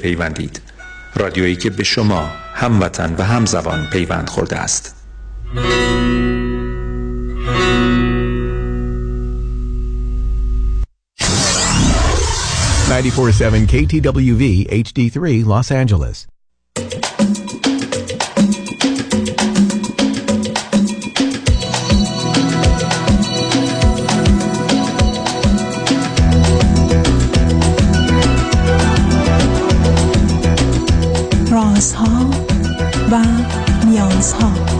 بپیوندید رادیویی که به شما هموطن و همزبان پیوند خورده است 947 KTWV HD3 Los Angeles. نیازها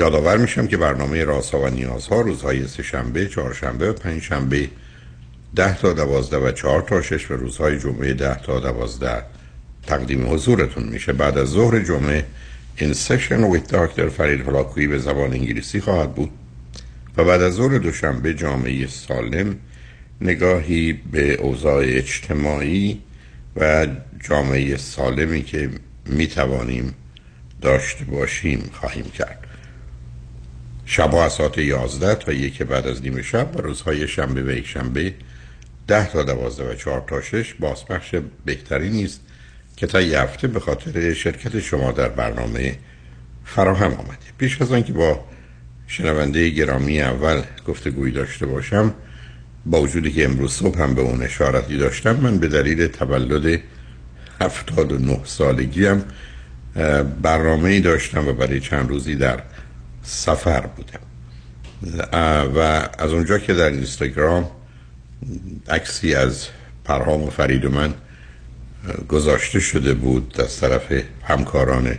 یادآور میشم که برنامه رازها و نیازها روزهای سهشنبه، چهارشنبه و پنجشنبه ده تا دوازده و چهار تا شش و روزهای جمعه ده تا دوازده تقدیم حضورتون میشه. بعد از ظهر جمعه این سشن ویت داکتر فرید هلاکویی به زبان انگلیسی خواهد بود. و بعد از ظهر دوشنبه جامعه سالم نگاهی به اوضاع اجتماعی و جامعه سالمی که می‌توانیم داشته باشیم خواهیم کرد. شبها از ساعت 11 تا یک بعد از نیمه شب و روزهای شنبه و یک شنبه 10 تا 12 و 4 تا 6 بازپخش بهتری نیست که تا یه هفته به خاطر شرکت شما در برنامه فراهم آمده. پیش از آنکه با شنونده گرامی اول گفتگویی داشته باشم با وجودی که امروز صبح هم به اون اشارتی داشتم من به دلیل تولد 79 سالگیم برنامه ای داشتم و برای چند روزی در سفر بودم و از اونجا که در اینستاگرام عکسی از پرهام و فرید و من گذاشته شده بود از طرف همکاران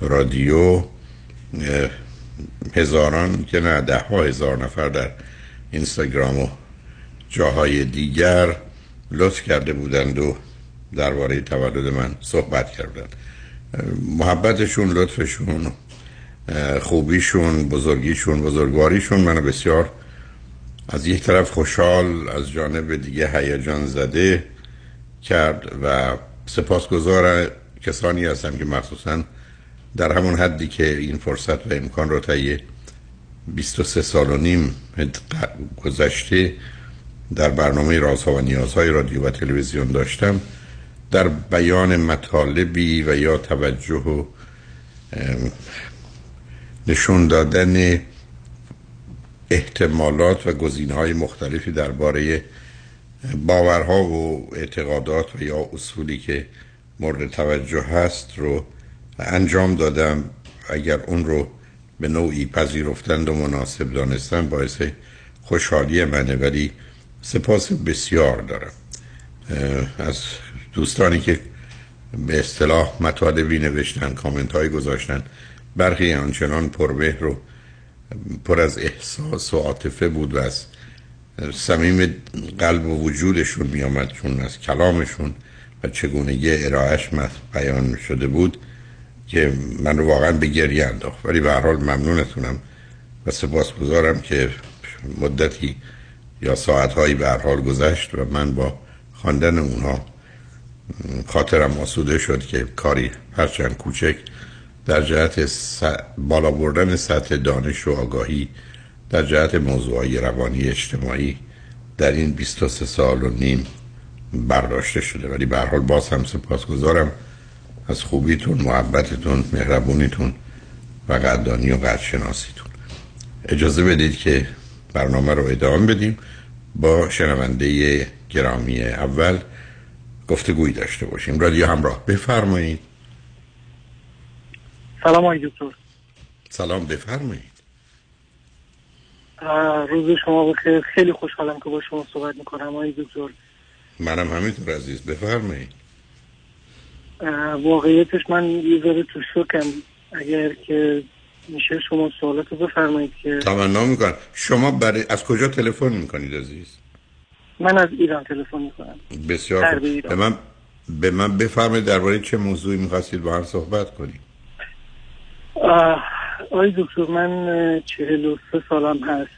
رادیو هزاران که نه ده ها هزار نفر در اینستاگرام و جاهای دیگر لطف کرده بودند و درباره تولد من صحبت کردند. محبتشون لطفشون خوبیشون بزرگیشون بزرگواریشون منو بسیار از یک طرف خوشحال از جانب دیگه هیجان زده کرد و سپاسگزار کسانی هستم که مخصوصا در همون حدی که این فرصت و امکان رو طی 23 سال و نیم گذشته در برنامه رازها و نیازهای رادیو و تلویزیون داشتم در بیان مطالبی و یا توجه و نشون دادن احتمالات و گزینه های مختلفی درباره باورها و اعتقادات و یا اصولی که مورد توجه هست رو انجام دادم. اگر اون رو به نوعی پذیرفتند و مناسب دانستن باعث خوشحالی منه ولی سپاس بسیار دارم. از دوستانی که به اصطلاح مطالبی نوشتن کامنت های گذاشتن برخی آنچنان پربه رو پر از احساس و عاطفه بود و از صمیم قلب و وجودشون می آمد چون از کلامشون و چگونگی ارائهش بیان شده بود که من رو واقعا به گریه انداخت. ولی به هر حال ممنونتونم و سپاسگزارم که مدتی یا ساعتهایی به هر حال گذشت و من با خواندن اونها خاطرم آسوده شد که کاری هرچند کوچک در جهت بالا بردن سطح دانش و آگاهی در جهت موضوعی روانی اجتماعی در این 23 سال و نیم برداشته شده. ولی به حال باز هم سپاسگزارم از خوبیتون محبتتون مهربونیتون و قدردانی و قدرشناسیتون. اجازه بدید که برنامه رو ادامه بدیم با شنونده گرامی اول گفتگویی داشته باشیم. رادیو همراه. بفرمایید. سلام آقای دکتر. سلام بفرمایید. روز شما بخیر. خیلی خوشحالم که با شما صحبت می‌کنم آقای دکتر. منم همینطور عزیز. بفرمایید. واقعیتش من یه ذره تو شکم اگر که میشه شما سوالات رو بفرمایید که تمنا می‌کنم. شما برای از کجا تلفن می‌کنید عزیز؟ من از ایران تلفن می‌کنم. بسیار. به من به من بفرمایید درباره چه موضوعی می‌خواستید با هم صحبت کنید آقای دکتر من چهل و سه سالم هست.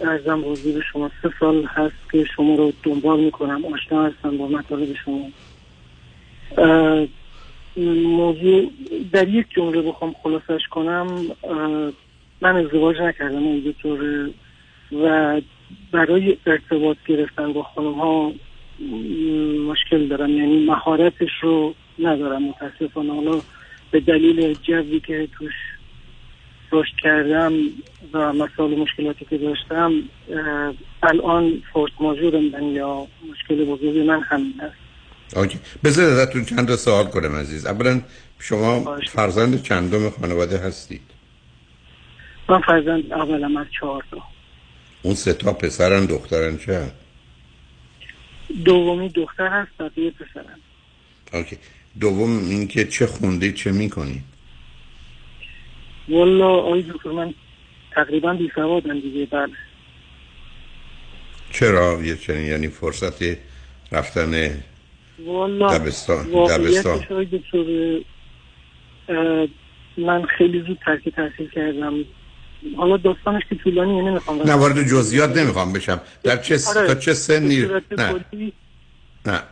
ارزم حضور شما سه سال هست که شما رو دنبال می‌کنم. آشنا هستم با مطالب شما. موضوع در یک جمله بخوام خلاصش کنم. من ازدواج نکردم آقای دکتر. و برای ارتباط گرفتن با خانم ها مشکل دارم. یعنی مهارتش رو ندارم متاسفانه. حالا به دلیل جوی که توش رشد کردم و مسائل مشکلاتی که داشتم الان فورس ماژور من یا مشکل بزرگی من همین هست. اوکی بذار ازتون چند تا سوال کنم عزیز. اولا شما باشه. فرزند چندم خانواده هستید؟ من فرزند اولم از چهار تا. اون سه تا پسرن دخترن چه؟ دومی دختر هست بقیه پسرم اوکی دوم اینکه چه خوندید چه می‌کنید والا آقای دکتر من تقریبا بی سوادم دیگه بله. چرا یه چنین یعنی فرصت رفتن والا دبستان- دبستان. من خیلی زود ترک تحصیل کردم. حالا داستانش که طولانیه نمی‌خوام نه وارد جزئیات نمی‌خوام بشم. در چه آره، تا چه سنی؟ نه. نه.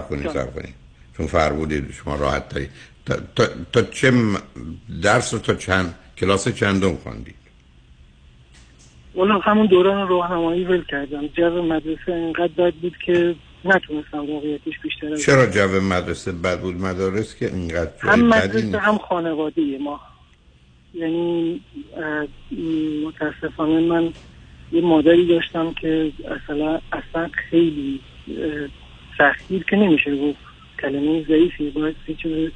کنید جان. صبر کنید چون فرمودید شما راحت دارید تا, تا, تا چه درس رو تا چند کلاس چندم خواندید والا همون دوران راهنمایی ول کردم. جو مدرسه انقدر بد بود که نتونستم واقعیتش بیشتر چرا جو مدرسه بد بود؟ مدارس که اینقدر هم مدرسه؟ هم خانواده ما. یعنی متاسفانه من یه مادری داشتم که اصلا اصلا خیلی اه، سختگیر که نمیشه گفت. کلمه ضعیفی باید چیز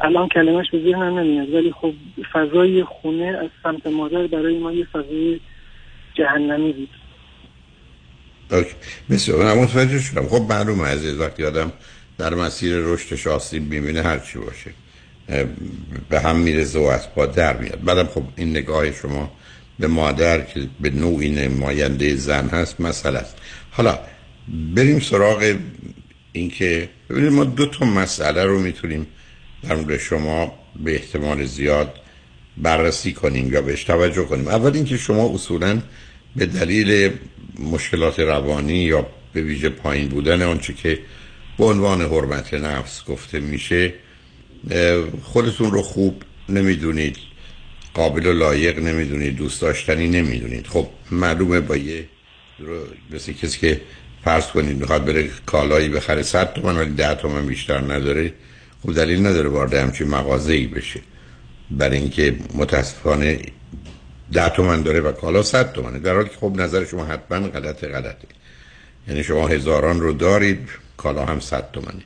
الان کلمش به ذهنم نمیاد ولی خب فضای خونه از سمت مادر برای ما یه فضای جهنمی بود. بسیار من متوجه شدم. خب معلومه عزیز وقتی آدم در مسیر رشدش آسیب می‌بینه هر چی باشه به هم میرزه و از پا در میاد. بعدم خب این نگاه شما به مادر که به نوعی نماینده زن هست مسئله حالا بریم سراغ اینکه ببینید ما دو تا مسئله رو می‌تونیم در مورد شما به احتمال زیاد بررسی کنیم یا بهش توجه کنیم. اول اینکه شما اصولا به دلیل مشکلات روانی یا به ویژه پایین بودن آنچه که به عنوان حرمت نفس گفته میشه خودتون رو خوب نمی‌دونید قابل و لایق نمی‌دونید دوست داشتنی نمی‌دونید. خب معلومه با یه مثل کسی که فرض کنید می‌خواد بره کالایی بخره 100 تومن ولی 10 تومن بیشتر نداره. خب دلیل نداره وارد همچین مغازه‌ای بشه. برای اینکه متاسفانه ده تومن داره و کالا صد تومنه در حالی که خب نظر شما حتما غلط غلطه. یعنی شما هزاران رو دارید کالا هم صد تومنه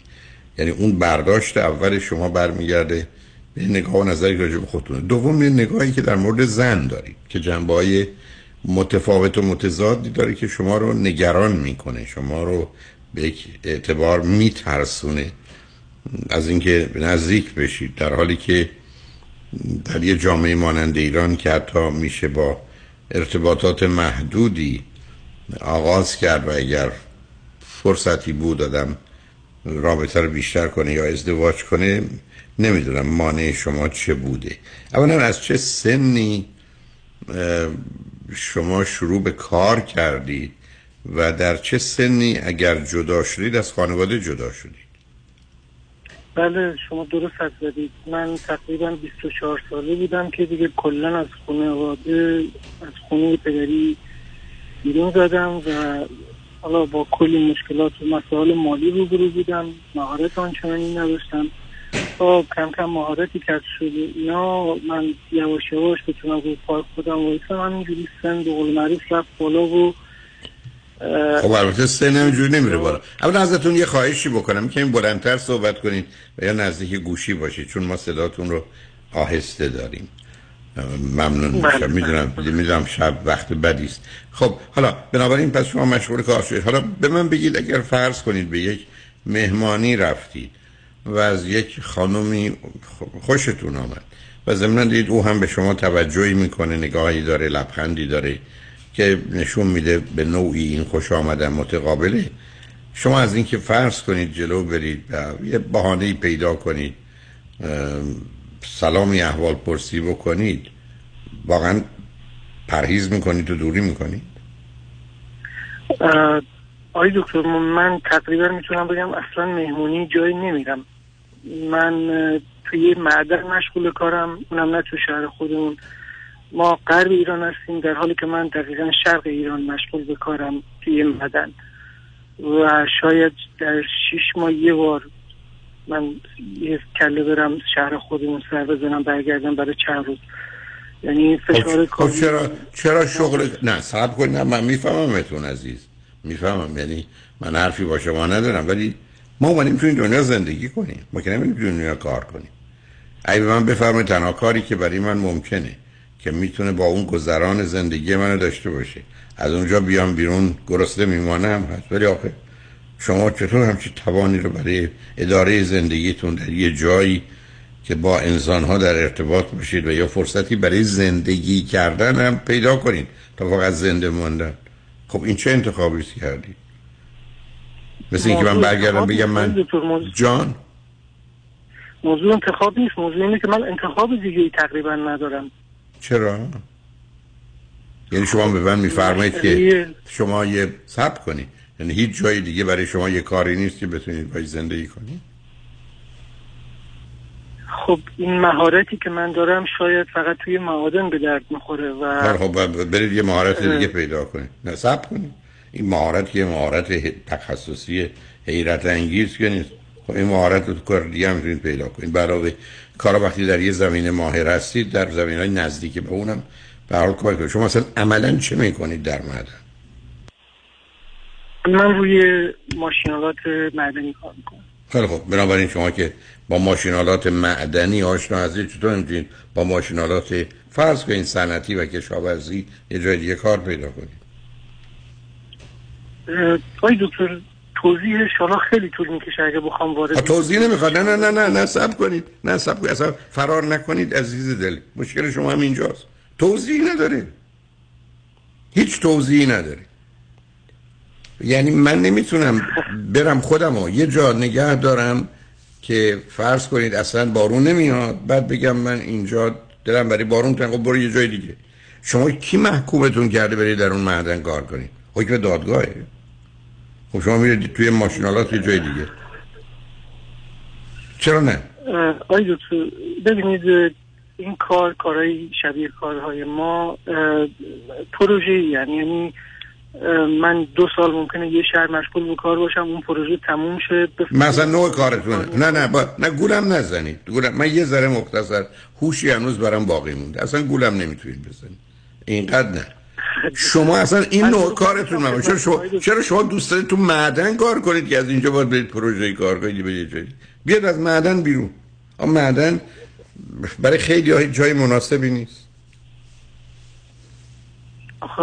یعنی اون برداشت اول شما برمیگرده به نگاه و نظری که خودتونه. دوم نگاهی که در مورد زن دارید که جنبه های متفاوت و متضادی داره که شما رو نگران می‌کنه. شما رو به یک اعتبار میترسونه. از اینکه نزدیک بشید در حالی که در یه جامعه مانند ایران که حتی میشه با ارتباطات محدودی آغاز کرد و اگر فرصتی بود آدم رابطه رو بیشتر کنه یا ازدواج کنه نمی‌دونم مانع شما چه بوده. اولا از چه سنی شما شروع به کار کردید و در چه سنی اگر جدا شدید از خانواده جدا شدید؟ بله شما درست حد زدید. من تقریبا 24 ساله بودم که دیگه کلا از خانواده از خونه پدری بیرون زدم و حالا با کلی مشکلات و مسائل مالی روبرو بودم. مهارت آنچنانی نداشتم. خب کم کم مهارتی کسب شده اینا من یواش یواش بتونم رو پای خودم وایسم. همینجوری سن به قول معروف رفت بالا و خب البته سن اینجوری نمیره بالا. اولا ازتون یه خواهشی بکنم که این بلندتر صحبت کنید و یا نزدیک گوشی باشید چون ما صداتون رو آهسته داریم. ممنون. بله. میشم می‌دونم می‌دونم شب وقت بدی است. خب حالا بنابراین پس شما مشغول کار شدید. حالا به من بگید اگر فرض کنید به یک مهمانی رفتید. و از یک خانمی خوشتون آمد. و ضمن دید او هم به شما توجهی می‌کنه نگاهی داره لبخندی داره که نشون میده به نوعی این خوش آمدن متقابله. شما از اینکه فرض کنید جلو برید و یه بهانه پیدا کنید ام، سلامی احوال پرسی بکنید واقعا پرهیز می‌کنید و دوری می‌کنید؟ آقای دکتر من تقریبا می‌تونم بگم اصلا مهمونی جایی نمیرم. من توی معدن مشغول کارم اونم نه تو شهر خودمون. ما غرب ایران هستیم در حالی که من دقیقا شرق ایران مشغول به کارم توی معدن. و شاید در شیش ماه یه بار من یه کله برم شهر خودمون سر بزنم برگردم برای چند روز. یعنی فشار خب, کاری خب چرا چرا شغل نه صبر نه من میفهممتون عزیز. می‌فهمم یعنی من حرفی با شما ندارم ولی ما اومدیم تو این دنیا زندگی کنیم. ما که نمی‌دونیم تو دنیا کار کنیم. اگه به من بفرمایید تنها کاری که برای من ممکنه که می‌تونه با اون گذران زندگی منو داشته باشه. از اونجا بیام بیرون گرسنه میمانم هست. ولی آخه شما چطور همچی توانی رو برای اداره زندگیتون در یه جایی که با انسان ها در ارتباط باشید و یا فرصتی برای زندگی کردن هم پیدا کنید تا فقط زنده ماندن؟ خب این چه انتخابی کردید مثل اینکه من برگردم بگم من جان؟ موضوع انتخاب نیست. موضوع اینه که من انتخاب دیگه ای تقریبا ندارم. چرا؟ یعنی شما به من میفرمایید که مسئله- شما یه سب کنید یعنی هیچ جای دیگه برای شما یه کاری نیست که بتونید باید زندگی کنید خب این مهارتی که من دارم شاید فقط توی معادن به درد می‌خوره و خب برید یه مهارت. دیگه پیدا کنید. نه سب کنید. این مهارت یه مهارت تخصصی حیرت انگیز که نیست. خب این مهارت رو کار دیگه هم می‌تونید پیدا کنید. برای کارا وقتی در یه زمینه ماهر هستید در زمین های نزدیک به اونم به حال کمک کنید. شما اصلا عملا چه می‌کنید در معدن من روی ماشینالات معدنی کار می‌کنم. خیلی خب بنابراین شما که با ماشینالات معدنی آشنا هستید چطور نمی‌تونید با ماشینالات فرض کنید صنعتی و کشاورزی یه جای دیگه کار پیدا کنید؟ آقای دکتر توضیحش حالا خیلی طول می‌کشه اگه بخوام وارد توضیح نمی‌خواد. نه نه نه نه نه سب کنید. نه سب کنید. اصلا فرار نکنید عزیز دل. مشکل شما هم اینجاست. توضیح نداره هیچ توضیحی نداره یعنی من نمی‌تونم برم خودم رو یه جا نگه دارم که فرض کنید اصلا بارون نمیاد بعد بگم من اینجا دلم برای بارون تنگ. خب برو یه جای دیگه. شما کی محکومتون کرده برید در اون معدن کار کنید؟ حکم دادگاهه خب شما میرید توی ماشینالات یه جای دیگه. چرا نه؟ آقای دکتر ببینید این کار کارهای شبیه کارهای ما پروژه یعنی یعنی من دو سال ممکنه یه شهر مشغول به کار باشم اون پروژه تموم شه مثلا نوع کارتونه. نه نه با... نه گولم نزنید. گولم من یه ذره مختصر هوشی هنوز برام باقی مونده. اصلا گولم نمی‌تونید بزنید. اینقدر نه. شما اصلا این نوع کارتون نباشه. چرا شما چرا شما دوست دارید تو معدن کار کنید که از اینجا باید برید پروژه کار کنید به یه جایی. بیاد از معدن بیرون. اما معدن برای خیلی جای مناسبی نیست. آخه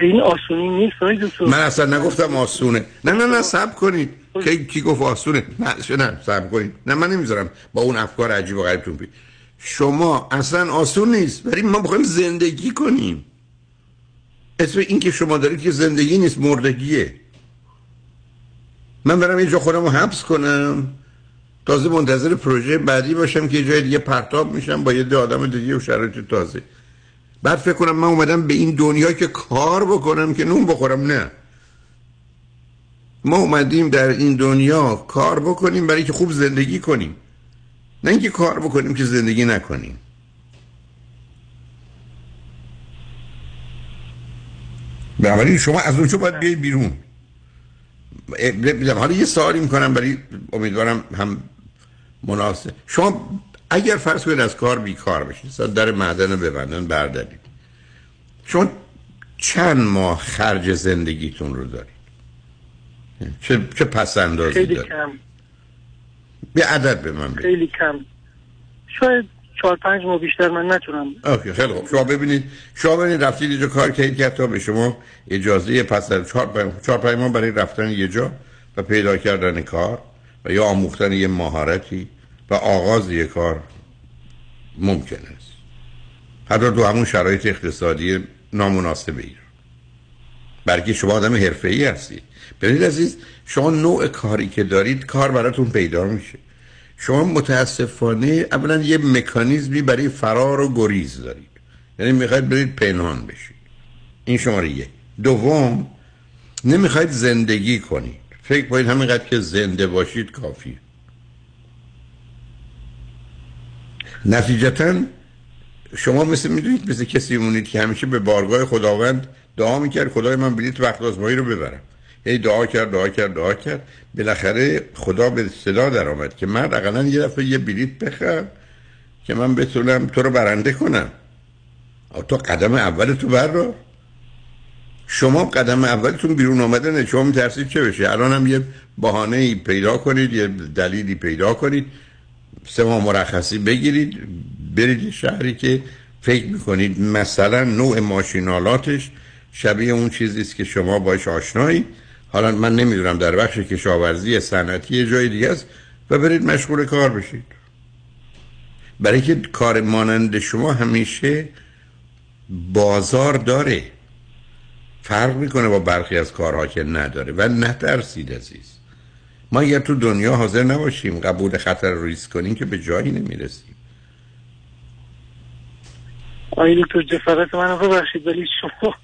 این آسونی نیست من اصلا نگفتم آسونه. نه نه نه سب کنید. کی, کی گفت آسونه؟ نه نه سب کنید. نه من نمی‌ذارم با اون افکار عجیب و غریبتون بی شما اصلا آسون نیست ولی ما بخوایم زندگی کنیم. اسم این که شما دارید که زندگی نیست مردگیه. من برم یه جا خودم رو حبس کنم. تازه منتظر پروژه بعدی باشم که یه جای دیگه پرتاب میشم با یه آدم دیگه و شرایط تازه. بعد فکر کنم من اومدم به این دنیا که کار بکنم که نون بخورم نه. ما اومدیم در این دنیا کار بکنیم برای که خوب زندگی کنیم. نه اینکه کار بکنیم که زندگی نکنیم. بنابراین شما از اونجا باید بیای بیرون؟ اه، ب- حالا یه سوالی می‌کنم برای امیدوارم هم مناسب. شما اگر فرض کنید از کار بیکار بشید در معدن رو ببندن بردارید. شما چند ماه خرج زندگیتون رو دارید؟ چه, چه پس اندازی خیلی دارید؟ کم. به عدد به من بگید. خیلی کم. شاید چهار پنج ماه بیشتر من نتونم. اوکی خیلی خوب. شما ببینید شما ببینید رفتید یه جا کار کردید که حتی به شما اجازه پس از چهار پنج, چهار ماه برای رفتن یه جا و پیدا کردن کار و یا آموختن یه مهارتی و آغاز یه کار ممکن است. حتی تو همون شرایط اقتصادی نامناسبه ای بلکه شما آدم حرفه‌ای هستید. ببینید عزیز شما نوع کاری که دارید کار براتون پیدا میشه. شما متاسفانه اولا یه مکانیزمی برای فرار و گریز دارید. یعنی می‌خواید برید پنهان بشید. این شماره یک. دوم نمی‌خواید زندگی کنید. فکر کنید همینقدر که زنده باشید کافیه. نتیجتا شما مثل می‌دونید مثل کسی مونید که همیشه به بارگاه خداوند دعا می‌کرد خدای من بلیت وقت آزمایی رو ببرم. هی دعا کرد دعا کرد دعا کرد. بالاخره خدا به صدا در آمد که من اقلا یه دفعه یه بلیت بخر که من بتونم تو رو برنده کنم. تو قدم اول تو بردار شما قدم اولتون بیرون آمدنه شما میترسید چه بشه؟ الان هم یه بهانه ای پیدا کنید یه دلیلی پیدا کنید. سه ماه مرخصی بگیرید برید شهری که فکر می‌کنید مثلا نوع ماشینالاتش شبیه اون چیزی است که شما باش آشنایی حالا من نمی‌دونم در بخش کشاورزی صنعتی جای دیگه است و برید مشغول کار بشید. برای که کار مانند شما همیشه بازار داره. فرق می‌کنه با برخی از کارها که نداره و نترسید عزیز. ما اگر تو دنیا حاضر نباشیم قبول خطر رو ریسک کنیم که به جایی نمی‌رسیم. آقای دکتر جسارت من رو ببخشید ولی شما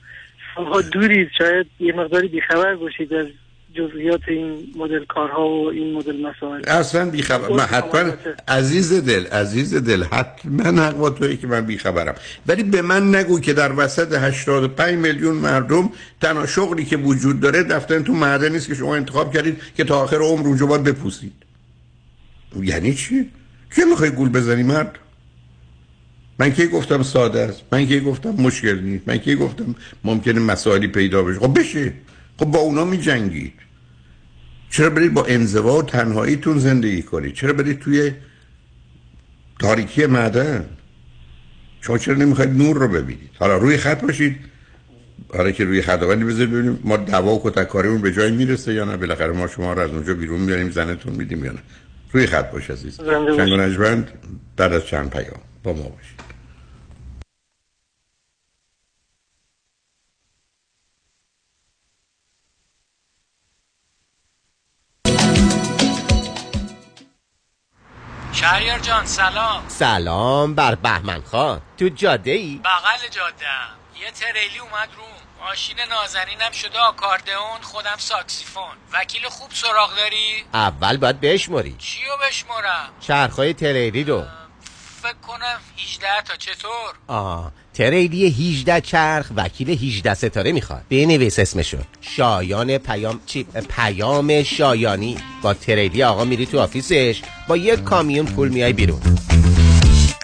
شما دورید شاید یه مقداری بیخبر باشید از جزئیات این مدل کارها و این مدل مسائل. اصلا بیخبر. من حتما عزیز دل عزیز دل حتما حق با توی که من بیخبرم. ولی به من نگو که در وسط 85 میلیون مردم تنها شغلی که وجود داره دفتن تو معدن نیست که شما انتخاب کردید که تا آخر عمر اونجا باید بپوسید. یعنی چی؟ که می‌خوای گول بزنی مرد؟ من که گفتم ساده است؟ من که گفتم مشکل نیست؟ من که گفتم ممکنه مسائلی پیدا بشه؟ خب بشه. خب با اونا می جنگید چرا برید با انزوا و تنهاییتون زندگی کنید؟ چرا برید توی تاریکی معدن؟ شما چرا نمی‌خواید نور رو ببینید؟ حالا روی خط باشید. آره که روی خط ولی بذارید ببینیم ما دوا و کتککاریمون به جای می‌رسه یا نه. بالاخره ما شما رو از اونجا بیرون میاریم زنتون میدیم یا نه. روی خط باش عزیز. شنگ و نجوند بعد از چند پیام. با ما باشید. شهریار جان سلام سلام بر بهمن خان تو جاده ای؟ بغل جاده یه تریلی اومد روم ماشین نازنینم شده آکاردئون خودم ساکسیفون وکیل خوب سراغ داری؟ اول باید بشماری چیو بشمارم؟ چرخهای تریلی رو فکر کنم 18 تا چطور؟ آه تریلی 18 چرخ وکیل 18 ستاره می‌خواد. بنویس اسمشو. شایان پیام چی؟ پیام شایانی. با تریلی آقا میری تو office ش. با یک کامیون پول میای بیرون.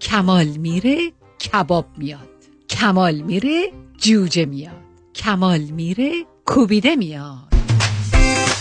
کمال میره کباب میاد. کمال میره جوجه میاد. کمال میره کوبیده میاد.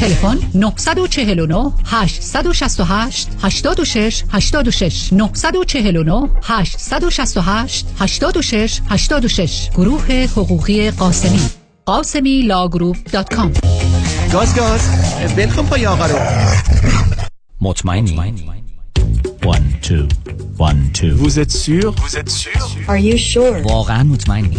تلفن 949 868 86 86 949 868 86 86 گروه حقوقی قاسمی قاسمی Law Group dot com. گاز گاز ول کن پای آقا رو. مطمئنی؟ One, two, one, two. Vous êtes sûr Vous êtes sûr Are you sure? واقعا مطمئنی.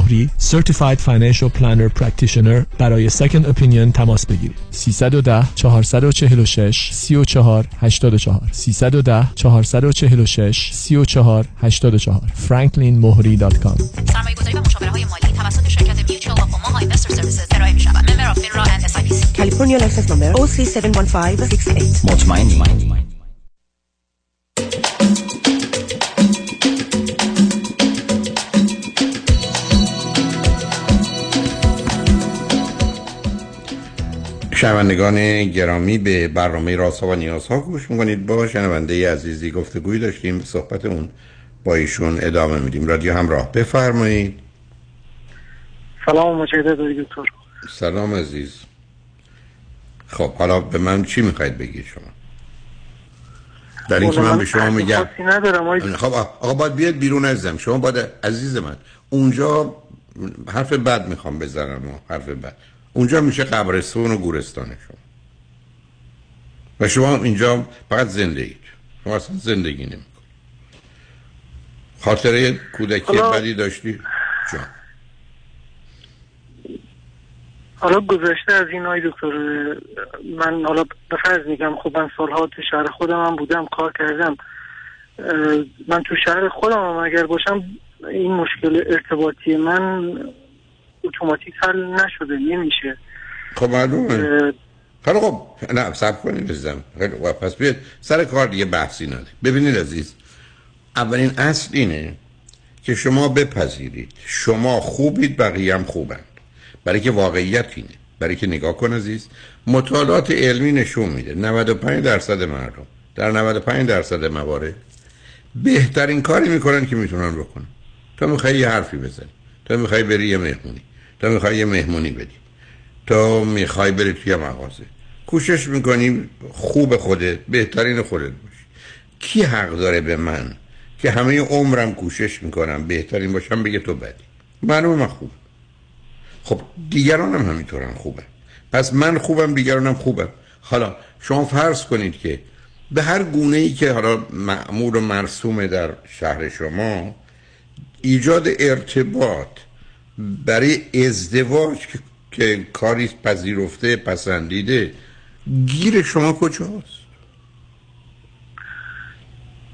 مهری Certified Financial Planner Practitioner برای Second Opinion تماس بگیرید. 310 446 34 84 310 446 34 84 franklinmohri.com سرمایه گذاری و مشاوره های مالی توسط شرکت Mutual of Omaha Investor Services ارائه می شود member of FINRA and S California license number 0371568 مطمئنی. شنوندگان گرامی به برنامه راسا و نیازها گوش می‌کنید. با شنونده عزیزی گفتگوی داشتیم. به صحبت اون با ایشون ادامه میدیم. رادیو همراه بفرمایید. سلام مجدد دکتر. سلام عزیز. خب حالا به من چی می‌خواید بگید شما؟ در این که من به شما میگم. خب آقا باید بیاد بیرون عزیزم. شما باید عزیز من اونجا حرف بد می‌خوام بزنم و حرف بد. اونجا میشه قبرستون و گورستان شما. و شما اینجا فقط زندگی شما اصلا زندگی نمیکن خاطره کودکی بدی داشتی؟ جان. حالا گذشته از این های دکتر من حالا به فرض میگم خب من سالها تو شهر خودم هم بودم کار کردم. من تو شهر خودم هم اگر باشم این مشکل ارتباطی من اتوماتیک حل نشده نمیشه. خب معلومه. خیلی خب نه سب کنید عزیزم. خیلی خب پس بیاد سر کار دیگه بحثی نده ببینید عزیز اولین اصل اینه که شما بپذیرید. شما خوبید بقیه هم خوبند برای که واقعیت اینه. برای که نگاه کن عزیز. مطالعات علمی نشون میده. 95 درصد مردم در 95 درصد موارد بهترین کاری می‌کنن که می‌تونن بکنن. تو می‌خوای یه حرفی بزنی. تو می‌خوای بری یه مهمونی. تو می‌خوای یه مهمونی بدی. تو می‌خوای بری توی مغازه. کوشش می‌کنی خوب خودت بهترین خودت باشی. کی حق داره به من که همه عمرم کوشش می‌کنم بهترین باشم بگه تو بدی؟ معلومه من خوب خب دیگرانم همینطورن خوبه پس من خوبم دیگرانم خوبم حالا شما فرض کنید که به هر گونه ای که حالا معمول و مرسوم در شهر شما ایجاد ارتباط برای ازدواج که, کاری پذیرفته پسندیده گیر شما کجاست؟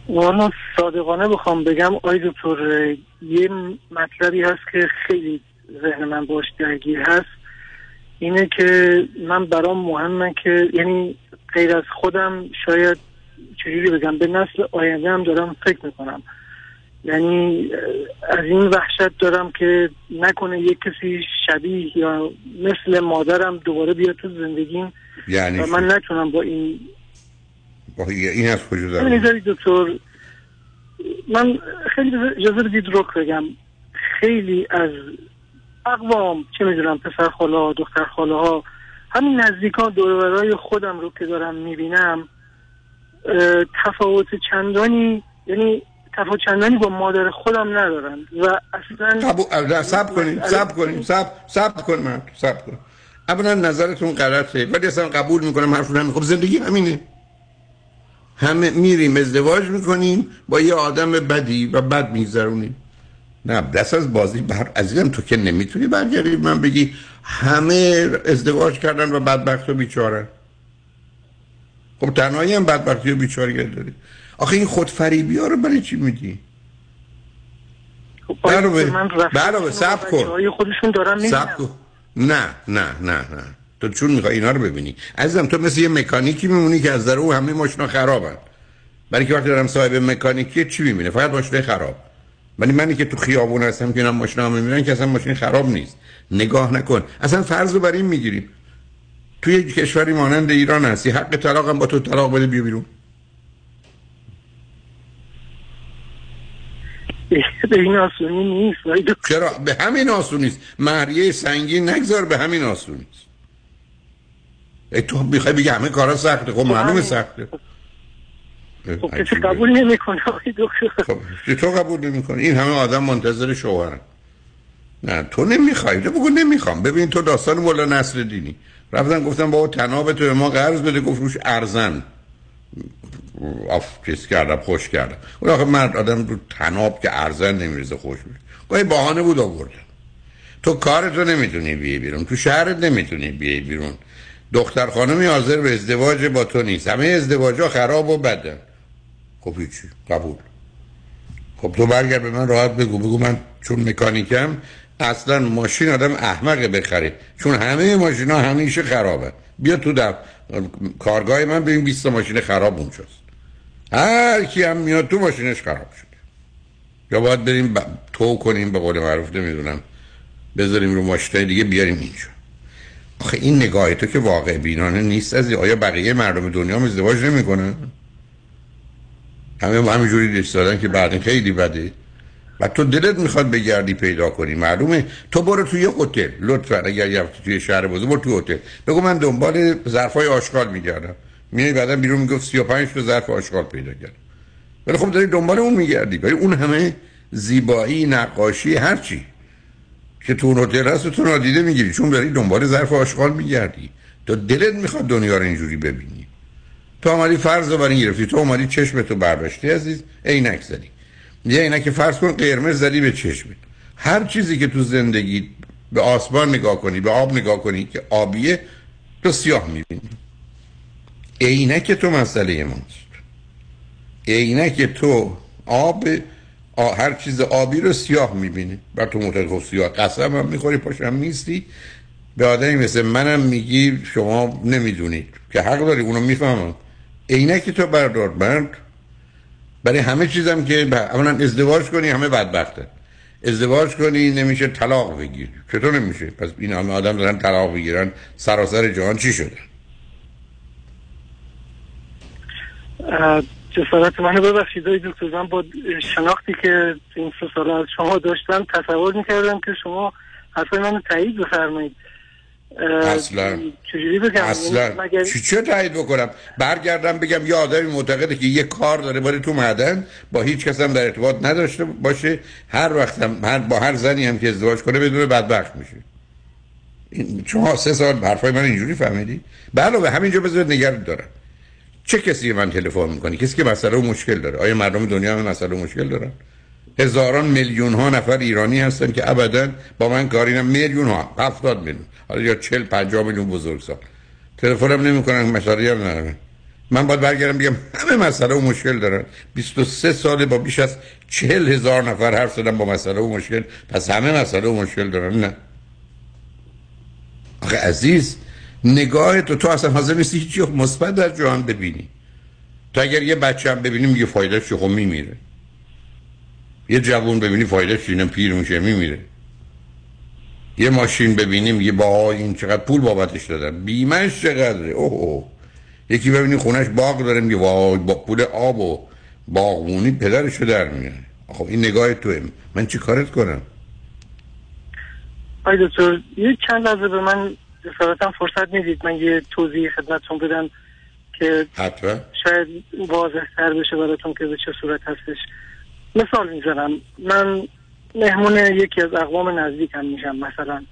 والا صادقانه بخوام بگم آی دکتر یه مطلبی هست که خیلی ذهن من باش درگیر هست. اینه که من برام مهمه که یعنی غیر از خودم شاید چجوری بگم به نسل آینده هم دارم فکر می‌کنم. یعنی از این وحشت دارم که نکنه یک کسی شبیه یا مثل مادرم دوباره بیاد تو زندگیم. یعنی و من نتونم با این با این از کجا دارم؟ دکتر من خیلی اجازه بدید رک بگم. خیلی از اقوام چه می‌دونم پسر خاله ها دختر خاله ها همین نزدیکان دورورای خودم رو که دارم می‌بینم تفاوت چندانی یعنی تفاوت چندانی با مادر خودم ندارن و اصلا قبول سب کنید سب کنید سب سب کن من سب کن. اولا نظرتون غلطه. ولی اصلا قبول می‌کنم حرفتون خب زندگی همینه. همه میریم ازدواج می‌کنیم با یه آدم بدی و بد میگذرونیم. نه دست از بازی بر عزیزم تو که نمی‌تونی برگردی من بگی همه ازدواج کردن و بدبخت و بیچارن. خب تنهایی هم بدبختی و بیچارگی داری. آخه این خودفریبی ها رو برای چی میدی برای من برای سب کن. خودشون دارن سب کن. نه نه نه نه. تو چون می‌خوای اینا رو ببینی. عزیزم تو مثل یه مکانیکی میمونی که از در او همه ماشینا خرابن. برای که وقتی دارم صاحب مکانیکی چی می‌بینه؟ فقط ماشین خراب. ولی منی که تو خیابون هستم که اینا ماشینا می‌بینن که اصلا ماشین خراب نیست. نگاه نکن. اصلا فرض رو بر این می‌گیریم. توی یک کشوری مانند ایران هستی. حق طلاق هم با تو طلاق بده بیا بیرون. به این آسونی نیست چرا؟ به همین آسونی نیست. مهریه سنگین نگذار به همین آسونی نیست. ای تو می‌خوای بگی همه کارا سخته. خب معلومه سخته. خب کسی قبول نمی‌کنه خب تو قبول نمی‌کنه این همه آدم منتظر شوهرن. نه تو نمی‌خوای. تو بگو نمی‌خوام. ببین تو داستان مولا نصر دینی رفتن گفتن بابا تناب تو به ما قرض بده. گفت روش ارزن. آف چیز کردم خوش کردم اون آخه مرد آدم رو تناب که ارزن نمیرزه خوش میشه. گاهی بهانه بود آوردن. تو کارتو نمی‌تونی بیای بیرون. تو شهرت نمی‌تونی بیای بیرون. دختر خانمی حاضر به ازدواج با تو نیست. همه ازدواج ها خراب و بدن. خب قبول. خب تو برگرد به من راحت بگو. بگو من چون مکانیکم اصلا ماشین آدم احمق بخره. چون همه ماشین ها همیشه خرابه بیا تو در کارگاه من ببین 20 ماشین خراب اونجاست. هر کی هم میاد تو ماشینش خراب شده. یا باید بریم ب... تو کنیم به قول معروف نمی‌دونم. بذاریم رو ماشین دیگه بیاریم اینجا. آخه این نگاه تو که واقع بینانه نیست از آیا بقیه مردم دنیا هم ازدواج نمی‌کنن؟ همه همینجوری دیست دادن که بعد خیلی بده. و تو دلت می‌خواد بگردی پیدا کنی. معلومه. تو برو توی هتل. لطفا اگر یه توی شهر بزرگ برو توی هتل. بگو من دنبال ظرفای آشغال میگردم. میای بعدا بیرون می‌گفت 35 تا ظرف آشغال پیدا کردم ولی خب داری دنبال اون میگردی. ولی اون همه زیبایی نقاشی هر چی که تو اون هتل هست تو نادیده می‌گیری. چون داری دنبال ظرف آشغال میگردی. تو دلت می‌خواد دنیا رو اینجوری ببینی. تو اومدی فرض رو برای گرفتی. تو اومدی چشم تو برداشتی عزیز. عینک زدی. یه اینا که فرض کن قرمز زدی به چشمت هر چیزی که تو زندگی به آسمان نگاه کنی به آب نگاه کنی که آبیه تو سیاه می‌بینی. عینک تو مسئله ماست. عینک تو آب هر چیز آبی رو سیاه می‌بینی. و تو معتقد خب سیاه قسم هم می‌خوری پاشم نیستی. به آدمی مثل منم میگی شما نمی‌دونید که حق داری اونو می‌فهمم. عینک تو بردار مرد. برای همه چیزم که اولا ازدواج کنی همه بدبختن ازدواج کنی نمیشه طلاق بگیری. چطور نمیشه؟ پس این همه آدم دارن طلاق بگیرن سراسر جهان چی شده اه، جسارت منو ببخشید آقای دکتر من با شناختی که این سه سال از شما داشتم تصور می‌کردم که شما حرفای منو تایید بفرمایید. اصلا. چجوری بگم؟ اصلا. یعنی مگر چی چه تایید بکنم؟ برگردم بگم یه آدمی معتقده که یه کار داره باره تو معدن با هیچ کس هم در ارتباط نداشته باشه. هر وقت هم هر با هر زنی هم که ازدواج کنه بدون بدبخت میشه. این شما سه سال حرفای من اینجوری فهمیدی؟ علاوه همینجا بذارید نگرد دارم. چه کسی من تلفن می‌کنه؟ کسی که مسئله و مشکل داره. آیا مردم دنیا هم مسئله و مشکل دارن؟ هزاران میلیون ها نفر ایرانی هستن که ابدا با من کاری نه میلیون ها هفتاد میلیون. حالا یا چل پنجاه میلیون بزرگ سال تلفنم نمی‌کنن مسئله هم ندارن. من باید برگردم بگم همه مسئله و مشکل دارن. 23 ساله با بیش از چهل هزار نفر حرف زدم با مسئله و مشکل. پس همه مسئله و مشکل دارن نه؟ آخه عزیز نگاه تو تو اصلا حاضر نیستی هیچی مثبت در جهان ببینی. تو اگر یه بچه هم ببینی میگه فایده چی؟ خب میمیره. یه جوون ببینی فایده اینه پیر میشه میمیره. یه ماشین ببینی میگه با این چقدر پول بابتش دادن بیمش چقدره؟ اوه اوه. یکی ببینی خونش باغ داره میگه وای با پول آب و باغمونی پدرشو در میاره. خب این نگاه توه من چی کارت کنم؟ آقای دکتر یه چند لحظه به من جسارتا فرصت می‌دید من یه توضیح خدمتتون بدم که حتما. شاید واضح تر بشه براتون که به چه صورت هستش. مثال می‌زنم. من مهمون یکی از اقوام نزدیکم میشم مثلا.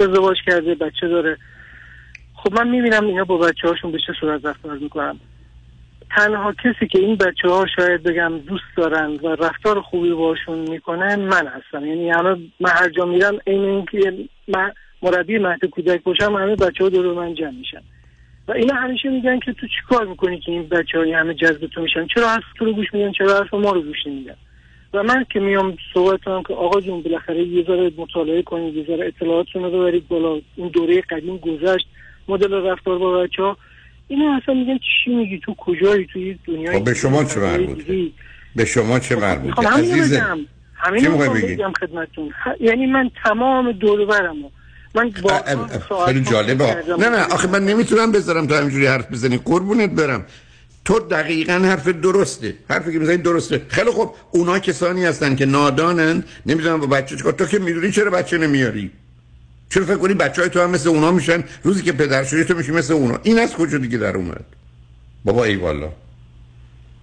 ازدواج کرده بچه داره. خب من می‌بینم اینا با بچه هاشون به چه صورت رفتار می‌کنن. تنها کسی که این بچه ها شاید بگم دوست دارن و رفتار خوبی باشون می‌کنه من هستم. یعنی همه من هر جا میرم این اینکه من مربی مهد کودک باشم همه بچه ها دور من جمع میشن. و اینا همیشه میگن که تو چیکار می‌کنی که این بچه های همه جذب تو میشن؟ چرا حرف تو رو گوش میدن؟ چرا حرف ما رو گوش نمیدن؟ و من که میام صحبت کنم که آقا جون بالاخره یه ذره مطالعه کنید یه ذره اطلاعاتتون رو ببرید بالا. این دوره قدیم گذشت مدل رفتار با بچه ها اینا اصلا میگن چی میگی؟ تو کجایی؟ توی دنیای خب به شما چه مربوطه؟ به شما چه مربوطه؟ خب عزیزم همین رو؟ بگم خدمتتون. یعنی من تمام دور برمو من با خیلی جالبه. نه نه آخه من نمی‌تونم بذارم تو همینجوری حرف بزنی. قربونت برم. تو دقیقا حرف درسته. حرفی که می‌زنی درسته. خیلی خب اونا کسانی هستن که نادانن. نمی‌دونم با بچه چیکار. تو که می‌دونی چرا بچه نمیاری؟ چرا فکر کنی بچه های تو هم مثل اونا میشن؟ روزی که پدر شدی تو میشی مثل اونا. این از کجا دیگه در اومد؟ بابا ای والا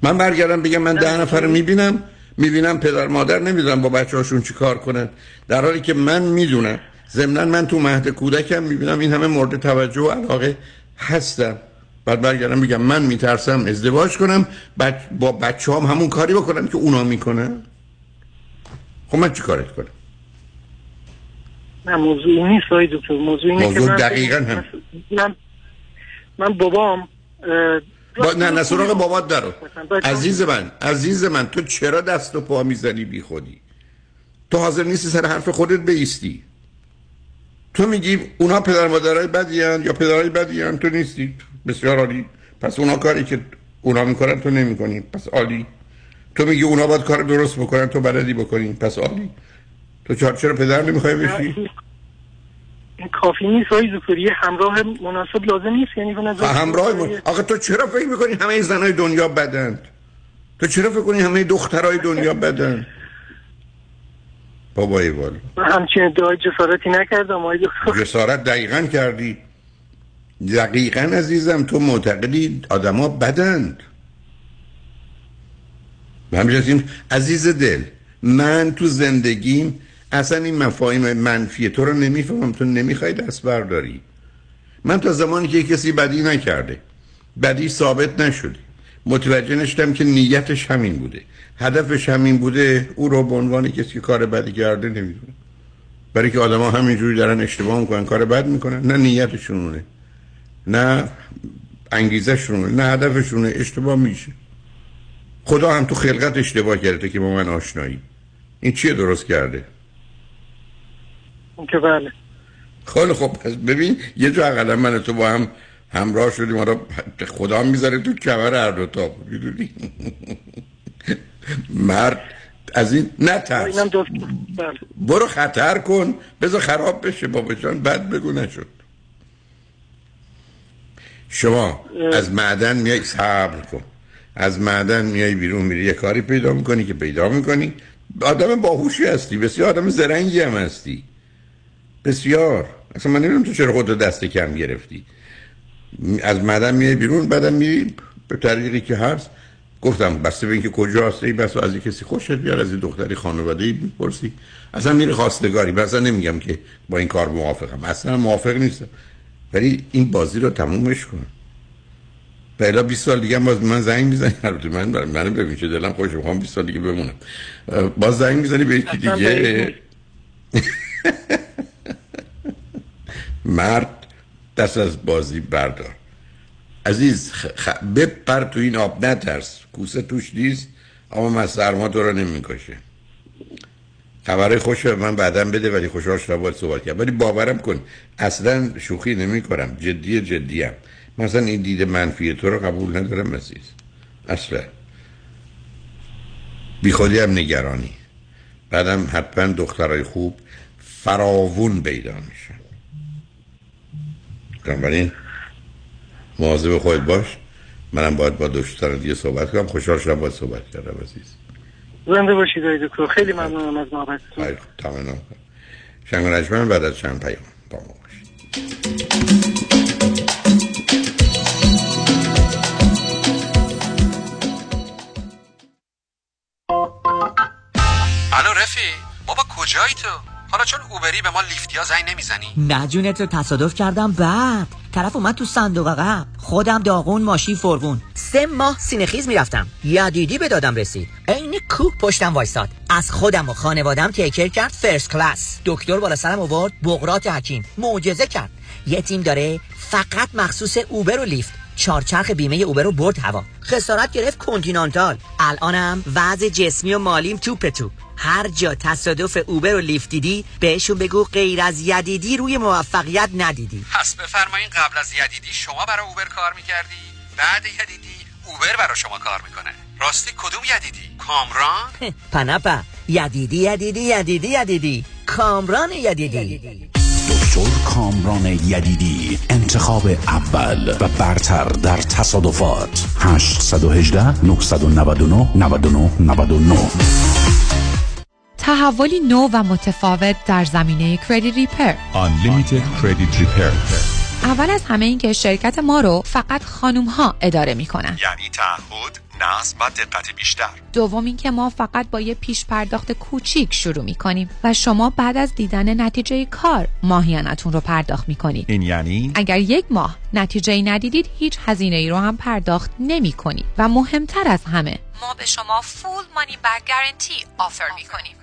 من برگردم بگم من ده نفر رو می‌بینم. می‌بینم پدر مادر نمی‌دونم با بچه هاشون چی کار کنن. در حالی که من می‌دونم ضمنا من تو مهد کودکم می‌بینم این همه مورد توجه و علاقه هستم. بعد برگردم بگم من میترسم ازدواج کنم بچ... با بچه هم همون کاری بکنم که اونا می‌کنن. خب من چی کارت کنم؟ نه موضوعی نیست آقای دکتر موضوع اینه موضوع که من دقیقاً هم. من من بابام با... نه نه سراغ بابات بچه‌ها- عزیز من عزیز من تو چرا دست و پا می‌زنی بی خودی تو حاضر نیستی سر حرف خودت بیستی. تو میگی اونا پدر مادرای بدی هن یا پدرای بدی هن؟ تو نیستی. بسیار عالی. پس اونا کاری که اونا می‌کنن تو نمی‌کنی. پس عالی. تو میگی اونا باید کار درست بکنن تو بلدی بکنی. پس عالی. تو چرا چرا پدر نمی‌خوای بشی؟ کافی نیست یه همراه مناسب لازم نیست. یعنی همراه من آخه تو چرا فکر می‌کنی همه زنای دنیا بدند تو چرا فکر کنی همه دخترای دنیا بدند بابای والا من همچین ادعای جسارتی نکردم آقای دکتر. جسارت دقیقا کردی. دقیقا عزیزم تو معتقدی آدما بدند. به همین عزیز دل من تو زندگیم اصلا این مفاهیم منفی تو رو نمی‌فهمم تو نمی‌خوای دست برداری. من تا زمانی که کسی بدی نکرده بدی ثابت نشده. متوجه نشدم که نیتش همین بوده. هدفش همین بوده او رو به عنوان کسی که کار بدی کرده نمی‌دونه. برای که آدما همینجوری دارن اشتباه می‌کنن کار بد می‌کنن نه نیتشونه نه انگیزشونه نه هدفشونه اشتباه میشه. خدا هم تو خلقت اشتباه کرده که با من آشنایی. این چیه درست کرده؟ که بله. خیلی خب پس ببین یه جا اقلا من تو با هم همراه شدیم حالا خدا می‌ذاره تو کمر هر دو تا. می‌دونی؟ مرد از این نترس. بله. برو خطر کن بذار خراب بشه بابا جان بد بگو نشد. شما از معدن میای صبر کن. از معدن میای بیرون میری یه کاری پیدا می‌کنی که پیدا می‌کنی. آدم باهوشی هستی بسیار آدم زرنگی هم هستی. بسیار. اصلا من نمی‌دونم تو چرا خودتو دست کم گرفتی. از معدن میای بیرون بعدم میری به طریقی که هست. گفتم بسته به اینکه کجا هستی بس از کسی خوشت بیار از این دختری خانواده ای می‌پرسی. اصلا میری خواستگاری. اصلا نمیگم که با این کار موافقم. اصلا موافق نیستم. ولی این بازی رو تمومش کن. بلا 20 سال دیگه باز من زنگ می‌زنی. البته من من ببین چه دلم خوش می‌خوام 20 سال دیگه بمونم. باز زنگ می‌زنی به یکی دیگه. مرد دست از بازی بردار. عزیز خ... بپر تو این آب نترس. کوسه توش نیست اما من سرما تو رو نمی‌کشه. خبرهای خوش من بعدم بده ولی خوشحال شدم باید صحبت کرد ولی باورم کن اصلا شوخی نمی کنم جدی جدی هم مثلا این دید منفی تو رو قبول ندارم عزیز. اصلا. بی خودی هم نگرانی. بعدم حتما دخترای خوب فراوون پیدا میشن. بنابراین مواظب خودت باش. منم باید با دکتر دیگه صحبت کنم. خوشحال شدم باید صحبت کردم عزیز. زنده باشید آقای دکتر. خیلی ممنونم از محبتتون خیلی تمام شنگ بعد از چند پیام با ما باشید. الو رفی بابا کجایی تو؟ حالا چون اوبری به ما لیفتیا زنگ نمی‌زنی؟ نه جونت رو تصادف کردم بعد. طرف اومد تو صندوق عقب. خودم داغون ماشین فرغون. سه ماه سینخیز می‌رفتم. یدیدی به دادم رسید. عین کوک پشتم وایساد از خودم و خانوادم تیکر کرد فرست کلاس. دکتر بالا سرم آورد. بغرات حکیم. معجزه کرد. یه تیم داره فقط مخصوص اوبر و لیفت. چارچرخ بیمه اوبر رو برد هوا. خسارت گرفت کنتینانتال. الانم وضع جسمی و مالیم توپ تو. هر جا تصادف اوبر و لیفت دیدی بهشون بگو غیر از یدیدی روی موفقیت ندیدی. پس بفرمایین قبل از یدیدی شما برای اوبر کار می‌کردی؟ بعد یدیدی اوبر برای شما کار می‌کنه. راستی کدوم یدیدی؟ کامران؟ پنپا یدیدی یدیدی یدیدی یدیدی. کامران یدیدی. دکتر کامران یدیدی انتخاب اول و برتر در تصادفات. 818 999 99 99 تحولی نو و متفاوت در زمینه کردیت ریپر Unlimited Credit Repair اول از همه این که شرکت ما رو فقط خانوم ها اداره می کنن. یعنی تعهد نصب و دقت بیشتر دوم اینکه ما فقط با یه پیش پرداخت کوچیک شروع می کنیم و شما بعد از دیدن نتیجه کار ماهیانتون رو پرداخت می کنید. این یعنی اگر یک ماه نتیجه ندیدید هیچ هزینه ای رو هم پرداخت نمی کنید و مهمتر از همه ما به شما فول مانی بک گارنتی offer می کنیم.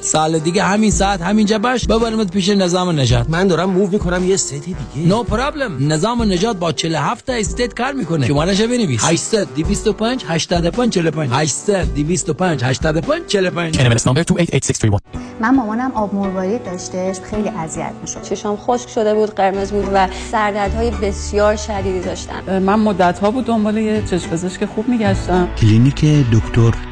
سال دیگه همین ساعت همینجا باش. ببرمت پیش نظام نجات من دارم move می‌کنم یه state دیگه. no no problem نظام نجات با 47 تا state کار می‌کنه. شمارهش بنویس. 800 225 85 45 800 225 85 45 NMLS number 288631 من مامانم آب مروارید داشتش خیلی اذیت می‌شد. چشام خشک شده بود قرمز بود و سردردهای بسیار شدیدی داشتم من مدت ها بود دنبال یه چشم پزشک خوب میگشتم. کلینیک دکتر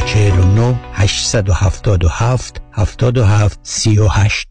949 877 77 38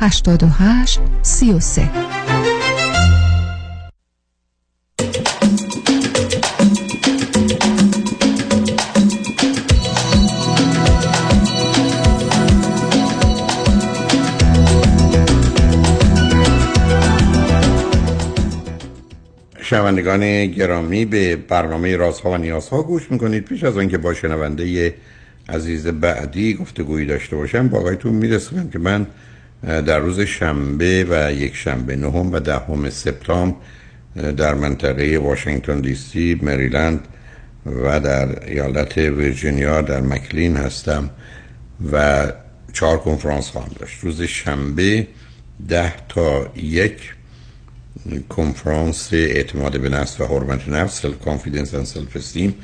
88 33 شنوندگان گرامی به برنامه رازها و نیازها گوش می‌کنید. پیش از آنکه با شنونده عزیز بعدی گفتگویی داشته باشم با آقایتون میرسونم که من در روز شنبه و یک شنبه نهم و دهم سپتامبر در منطقه واشنگتن دی سی مریلند و در ایالت ویرجینیا در مکلین هستم و چهار کنفرانس خواهم داشت. روز شنبه ده تا یک کنفرانس اعتماد به نفس و حرمت نفس self confidence و self esteem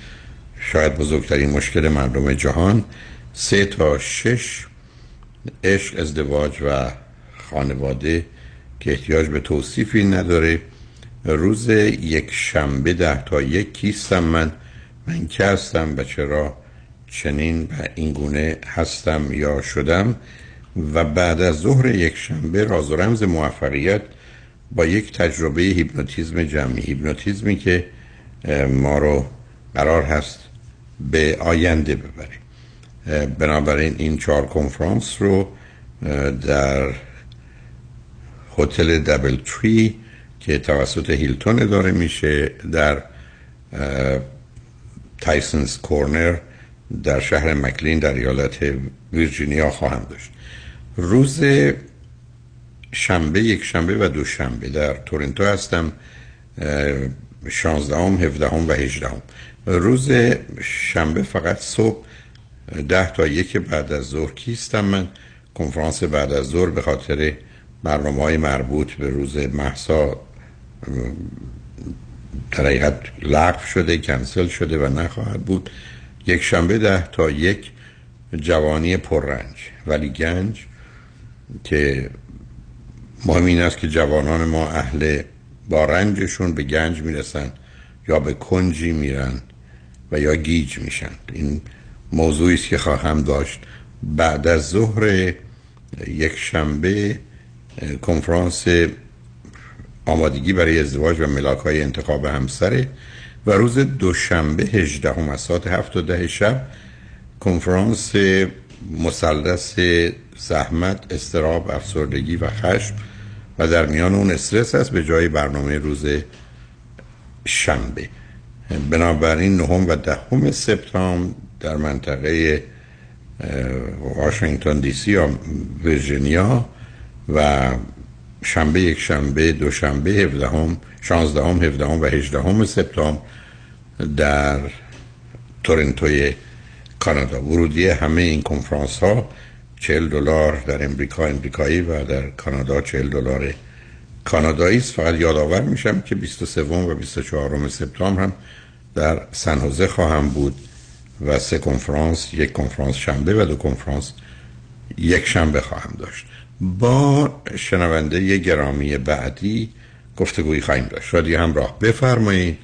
شاید بزرگترین مشکل مردم جهان. سه تا شش عشق ازدواج و خانواده که احتیاج به توصیفی نداره. روز یک شنبه ده تا یک کیستم من. من که هستم و چرا چنین و این گونه هستم یا شدم؟ و بعد از ظهر یک شنبه راز و رمز موفقیت با یک تجربه هیپنوتیزم جمعی. هیپنوتیزمی که ما رو قرار هست به آینده ببره بنابراین این چهار کنفرانس رو در هتل DoubleTree که توسط هیلتون اداره میشه در Tysons Corner در شهر مکلین در ایالت ویرجینیا خواهم داشت روز شنبه یک شنبه و دو شنبه در تورنتو هستم 16 هم 17 هم و 18 هم. روز شنبه فقط صبح ده تا یک بعد از ظهر کیستم من. کنفرانس بعد از ظهر به خاطر برنامه های مربوط به روز محسا در حقیقت لغو شده کنسل شده و نخواهد بود. یک شنبه ده تا یک جوانی پررنج. ولی گنج که مهم این است که جوانان ما اهل با رنجشون به گنج می‌رسن یا به کنجی میرن و یا گیج میشن. این موضوعی است که خواهم داشت. بعد از ظهر یک شنبه کنفرانس آمادگی برای ازدواج و ملاک های انتخاب همسره و روز دوشنبه 18 هم از ساعت 7 و ده شب کنفرانس مثلث زحمت استراب افسردگی و خشم و در میان اون استرس هست به جای برنامه روز شنبه. بنابراین نهم و دهم سپتامبر در منطقه واشنگتن دی سی یا ویرجینیا و شنبه یک شنبه دو شنبه 17 هم 16 هم 17 هم و 18 هم سپتامبر در تورنتوی کانادا. ورودی همه این کنفرانس ها 40 دلار در امریکا امریکایی و در کانادا 40 دلار. کانادایی است. فقط یادآور میشم که 23 و 24 سپتامبر هم در سن خواهم بود. و سه کنفرانس یک کنفرانس شنبه و دو کنفرانس یک شنبه خواهم داشت. با شنونده گرامی بعدی گفتگویی خواهیم داشت. شادی همراه بفرمایید.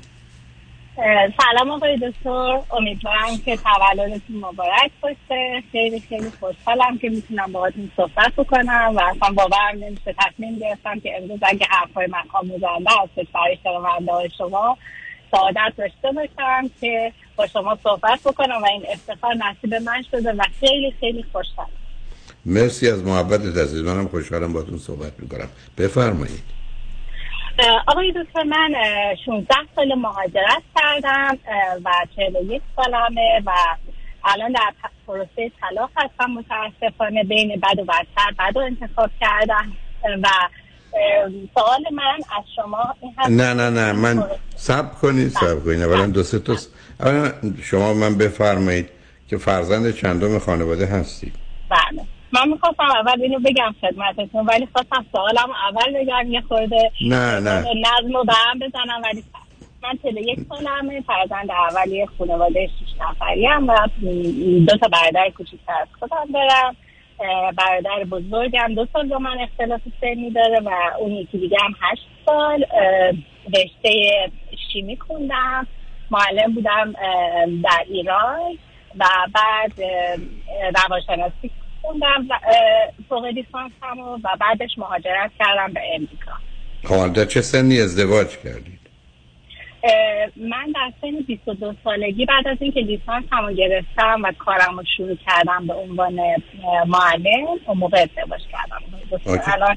سلام آقای دکتر. امیدوارم که تولدتون مبارک باشه. خیلی خیلی خوشحالم که می‌تونم باهاتون صحبت بکنم و اصلا باورم نمیشه. تصمیم گرفتم که امروز اگه حرفای من آموزنده هستش برای شنونده شما سعادت داشته باشم که با شما صحبت بکنم و این افتخار نصیب من شده و خیلی خیلی خوشحالم. مرسی از محبت عزیز. منم خوشحالم باتون صحبت می‌کنم. بفرمایید. آقای دکتر من 16 سال مهاجرت کردم و 41 سالمه و الان در پروسه طلاق هستم. متاسفانه بین بد و بدتر بد و انتخاب کردم. و سوال من از شما این هست. نه نه نه من سب کنید سب کنید. اولا دو سه تا اولا شما من بفرمایید که فرزند چندم خانواده هستید بله. من می‌خواستم اول اینو بگم خدمتتون ولی خواستم سوالم اول بگم یه خورده نه نه. نظم رو به هم بزنم ولی من تله یک سالمه فرزند اولی خانواده شیش نفری هم و دو تا برادر کوچیکتر از خودم دارم. برادر بزرگم دو سال با من اختلاف سنی داره و اون یکی دیگه هم هشت سال. رشته شیمی خوندم. معلم بودم در ایران و بعد روانشناسی خوندم فوق لیسانس و بعدش مهاجرت کردم به امریکا خب در چه سنی ازدواج کردید؟ من در سن 22 سالگی بعد از اینکه لیسانس همو گرفتم و کارم رو شروع کردم به عنوان معلم اون موقع ازدواج کردم الان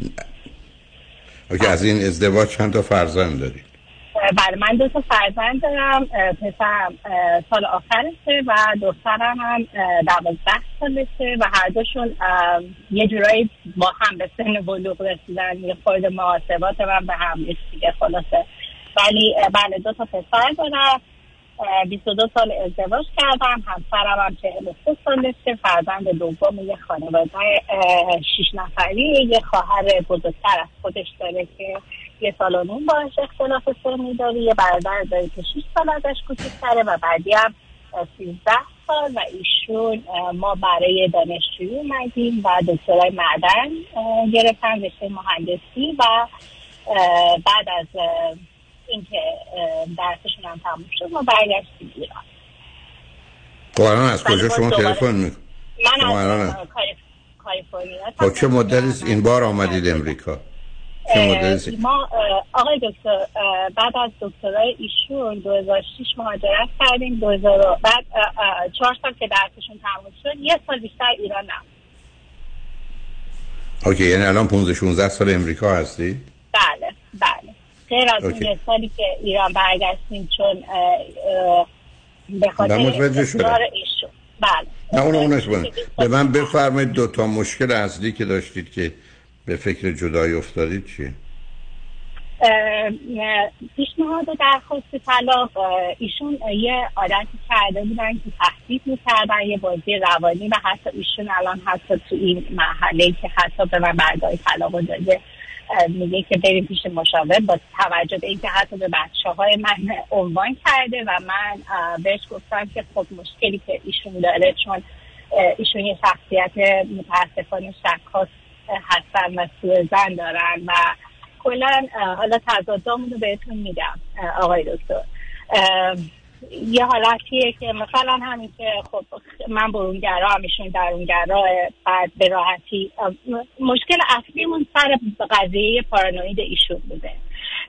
اوکی از این ازدواج چند تا فرزند دارید؟ بله من دو تا فرزند دارم پسرم سال آخرشه و دخترم هم دوازده سالشه و هر دوشون یه جورایی با هم به سن بلوغ رسیدن یه خورده محاسبات من به هم دیگه خلاصه. ولی بله دو تا پسر دارم 22 سال ازدواج کردم همسرم هم 43 سالشه فرزند دوم یه خانواده شیش نفری یه خواهر بزرگتر از خودش داره که یه سال و باش اختلاف سنی داره یه برادر داره که 6 سال ازش کوچیک‌تره و بعدی هم 13 سال و ایشون ما برای دانشجویی اومدیم و دکترای معدن گرفتن رشته مهندسی و بعد از اینکه درسشون هم تموم شد ما برگشتیم ایران. خب الان از کجا شما تلفن می من از کالیفرنیا خب چه مدتی این بار آمدید امریکا؟ ما آقای دکتر بعد از دکترای ایشون 2006 مهاجرت کردیم. 2000 بعد چهار سال که درسشون تموم شد یه سال بیشتر ایران نم اوکی یعنی الان 15 16 سال امریکا هستی؟ بله بله. غیر از اون یه سالی که ایران برگشتیم چون به خاطر ایشون. بله. نه اونو اونش به من بفرمایید دو تا مشکل اصلی که داشتید که به فکر جدایی افتادید چیه؟ پیشنهاد درخواست طلاق ایشون یه عادتی کرده بودن که تهدید می‌کردن یه بازی روانی و حتی ایشون الان حتی تو این محله که حتی به من بردای طلاق داده میگه که بریم پیش مشاور با توجه به اینکه حتی به بچه های من عنوان کرده و من بهش گفتم که خب مشکلی که ایشون داره چون ایشون یه شخصیت متاسفانه شکاس هستن و سوء زن دارن و کلا حالا تضادامون رو بهتون میگم آقای دکتر. یه حالتیه که مثلا همین که خب من برونگرا هم ایشون درونگرا بعد به راحتی مشکل اصلیمون سر قضیه پارانوید ایشون بوده.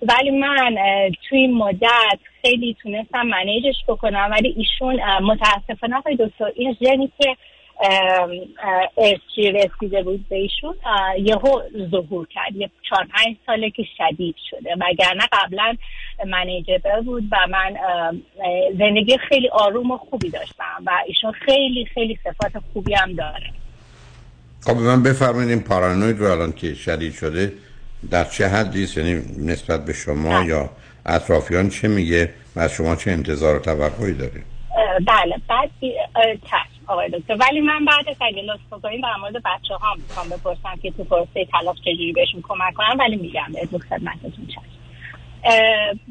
ولی من توی این مدت خیلی تونستم منیجش بکنم ولی ایشون متاسفانه آقای دکتر این ژنی که ارچی رسیده بود به ایشون. یهو ظهور کرد. یه چهار پنج ساله که شدید شده. وگرنه قبلا منیجبل بود و من زندگی خیلی آروم و خوبی داشتم و ایشون خیلی خیلی صفات خوبی هم داره. خب من بفرمایید این پارانوید رو الان که شدید شده در چه حدی یعنی نسبت به شما یا اطرافیان چه میگه و از شما چه انتظار و توقعی داره بله. بعد آقای دکتر. ولی من بعد از اگه لطف بکنیم در مورد بچه ها می‌خوام بپرسم که تو پرسه تلاف چجوری بهشون کمک کنم ولی میگم به خدمتتون چشم.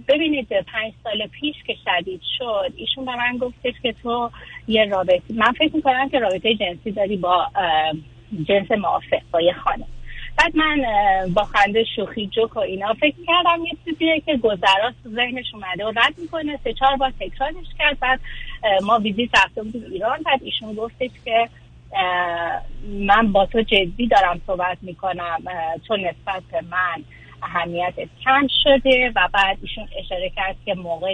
ببینید پنج سال پیش که شدید شد ایشون به من گفتش که تو یه رابطه من فکر می‌کنم که رابطه جنسی داری با جنس موافق با یه خانم. بعد من با خنده شوخی جوک و اینا فکر کردم یه چیزیه که گذراست تو ذهنش اومده و رد می‌کنه. سه چهار بار تکرارش کرد. بعد ما ویزیت رفته بودیم ایران. بعد ایشون گفتش که من با تو جدی دارم صحبت می‌کنم. تو نسبت به من اهمیت کم شده. و بعد ایشون اشاره کرد که موقع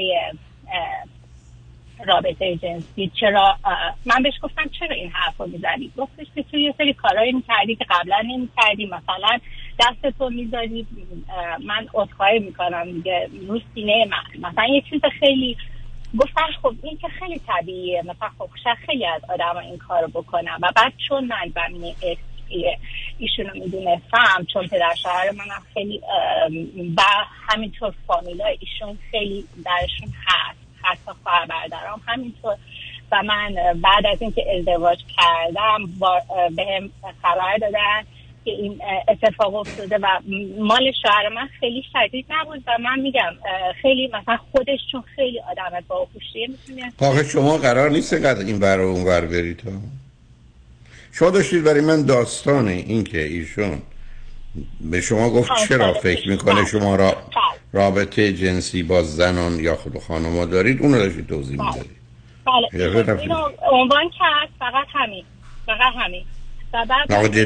رابطه جنسی. چرا من بهش گفتم چرا این حرف رو می‌زنی؟ گفتش که تو یه سری کارهایی می‌کردی که قبلا نمی‌کردی. مثلا دست تو می‌ذاری من عذرخواهی می‌کنم دیگه رو سینه من. مثلا یه چیز خیلی گفتم خب این که خیلی طبیعیه. مثلا خب خیلی از آدم این کارو بکنم و بعد چون من زمینه ایشون رو می‌دونستم چون پدر شوهر منم خیلی و همینطور فامیلای ایشون خیلی درشون هست. حتی خواهر برادرام. همینطور و من بعد از اینکه ازدواج کردم به هم خبر دادن که این اتفاق افتاده و مال شوهر من خیلی شدید نبود و من میگم خیلی مثلا خودش چون خیلی آدم با خوشیه می‌تونه شما قرار نیست قدر این بر اون ور برید شما داشتید برای من داستان این که ایشون به شما گفت چرا فکر می‌کنه شما را رابطه جنسی با زنان یا خود خانم دارید؟ اون رو داشتید توضیح می‌دادید. بله. اینو عنوان کرد فقط همین. فقط همین.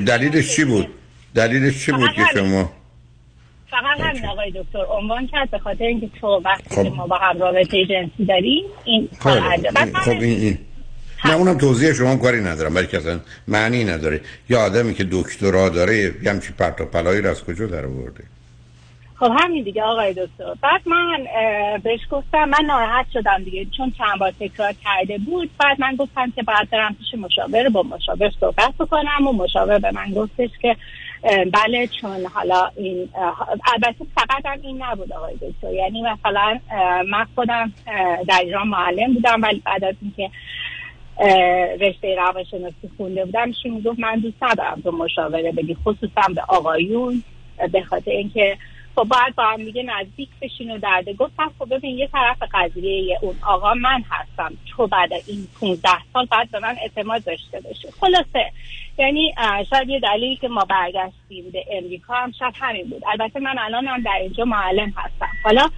دلیلش چی بود؟ دلیلش چی بود که شما فقط همین آقای دکتر. عنوان کرد به خاطر اینکه تو وقتی خب. ما با هم رابطه جنسی داریم این کار خب این, این نه اونم توضیح شما کاری ندارم بلکه اصلا معنی نداره. یا آدمی که دکترا داره یه همچی پرت و پلایی رو از کجا در آورده؟ خب همین دیگه آقای دکتر. بعد من بهش گفتم من ناراحت شدم دیگه چون چند بار تکرار کرده بود. بعد من گفتم که باید برم پیش مشاور با مشاور صحبت بکنم. و مشاور به من گفتش که بله چون حالا این البته فقط هم این نبود آقای دکتر. یعنی مثلا من خودم در ایران معلم بودم ولی بعد از اینکه رشته روانشناسی خونده بودم. ایشون می‌گفت من دوست ندارم تو مشاوره بدی خصوصا به آقایون. به خاطر اینکه خب باید با هم میگه نزدیک بشین و درده گفتم خب ببین یه طرف قضیه اون آقا من هستم. تو بعد این 15 سال بعد به من اعتماد داشته باشه خلاصه. یعنی شاید یه دلیلی که ما برگشتیم به امریکا هم شاید همین بود. البته من الان هم در اینجا معلم هستم. حالا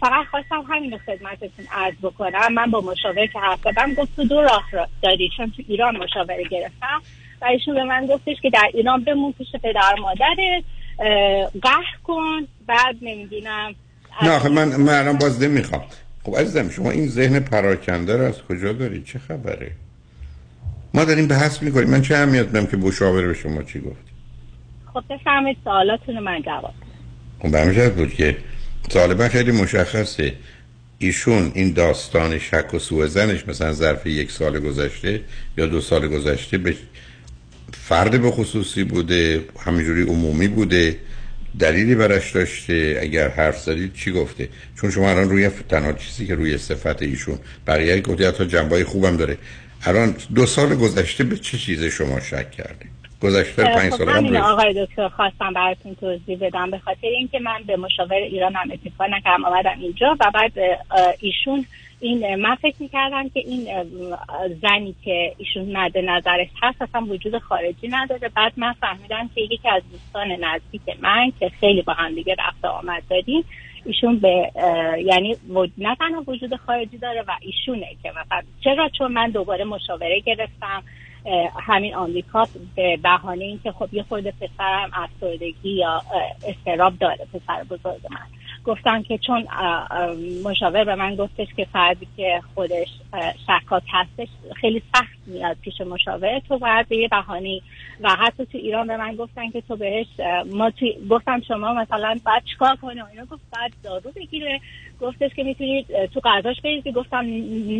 فقط خواستم همین خدمتتون عرض بکنم. من با مشاور که حرف زدم گفت تو دو راه را داری چون تو ایران مشاوره گرفتم. و ایشون به من گفتش که در ایران بمون پیش پدر مادرت قهر کن. بعد نمی‌دونم نه من من الان باز نمی‌خوام. خب عزیزم شما این ذهن پراکنده رو از کجا دارید چه خبره؟ ما داریم بحث می‌کنیم. من چه اهمیت بدم که مشاور به شما چی گفت؟ خب بفهمید سوالاتون من جواب خب بود که طالبا خیلی مشخصه. ایشون این داستان شک و سوء زنش مثلا ظرف یک سال گذشته یا دو سال گذشته به فرد به خصوصی بوده همینجوری عمومی بوده دلیلی برش داشته اگر حرف زدید چی گفته؟ چون شما الان روی تنها چیزی که روی صفت ایشون بقیه گفته حتی جنبای خوبم داره. الان دو سال گذشته به چه چیز شما شک کرده؟ گذشته پنج سال همین آقای دکتر خواستم براتون توضیح بدم. به خاطر اینکه من به مشاور ایران هم اتفاق نکردم آمدم اینجا و بعد ایشون این من فکر می‌کردم که این زنی که ایشون مد نظرش هست اصلا وجود خارجی نداره. بعد من فهمیدم که یکی از دوستان نزدیک من که خیلی با هم دیگه رفت آمد داریم ایشون به یعنی نه تنها وجود خارجی داره و ایشونه که مثلا چرا؟ چون من دوباره مشاوره گرفتم. همین آمریکا به بهانه اینکه خب یه خورده پسرم افسردگی یا استراب داره پسر بزرگ من. گفتم که چون مشاور به من گفتش که فردی که خودش شکاک هستش خیلی سخت میاد پیش مشاور. تو باید به یه بهانی و حتی تو ایران به من گفتن که تو بهش ما گفتم شما مثلا باید چیکار کنه اینا گفت باید دارو بگیره. گفتش که می‌تونید تو قضاش بریزی گفتم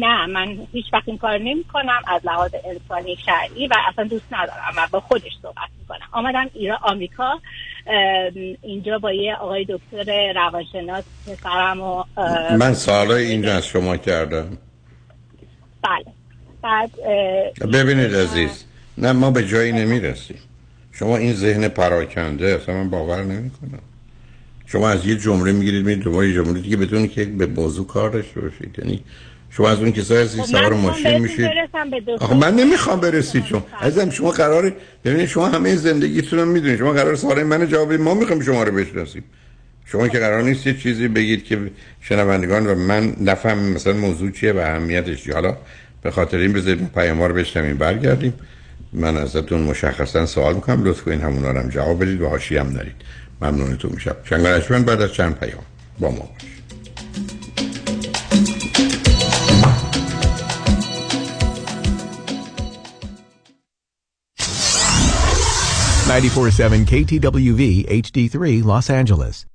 نه من هیچ وقت این کار نمی کنم از لحاظ انسانی شرعی و اصلا دوست ندارم و با خودش صحبت می‌کنم. آمدم ایران آمریکا اینجا با یه آقای دکتر روانشناس پسرم و من سالای اینجا از شما کردم. بله. بعد ببینید عزیز نه ما به جایی نمی‌رسیم. شما این ذهن پراکنده اصلا من باور نمی کنم شما از یه جمله می‌گیرید میرید دوباره یه جمله دیگه بدون که به موضوع کار داشته باشید. یعنی شما از اون کسایی هستید سوار ماشین میشید. آخه من نمی‌خوام برسید چون. عزیزم شما قراره ببینید شما همه زندگیتون رو می‌دونید. شما قرار سوال من جواب ما می‌خوام شما رو بشناسیم. شما که قرار نیست یه چیزی بگید که شنوندگان و من نفهم مثلا موضوع چیه و اهمیتش چیه. حالا به خاطر این بذارید پیام رو بشنویم برگردیم. من ازتون مشخصا سوال می‌کنم. لطف کنین همونا رو هم جواب بدید و حاشیه هم دارید. ممنونتون میشم. شنگانشمن بعد از چند پیام؟ با ما باشید KTWV HD3 Los Angeles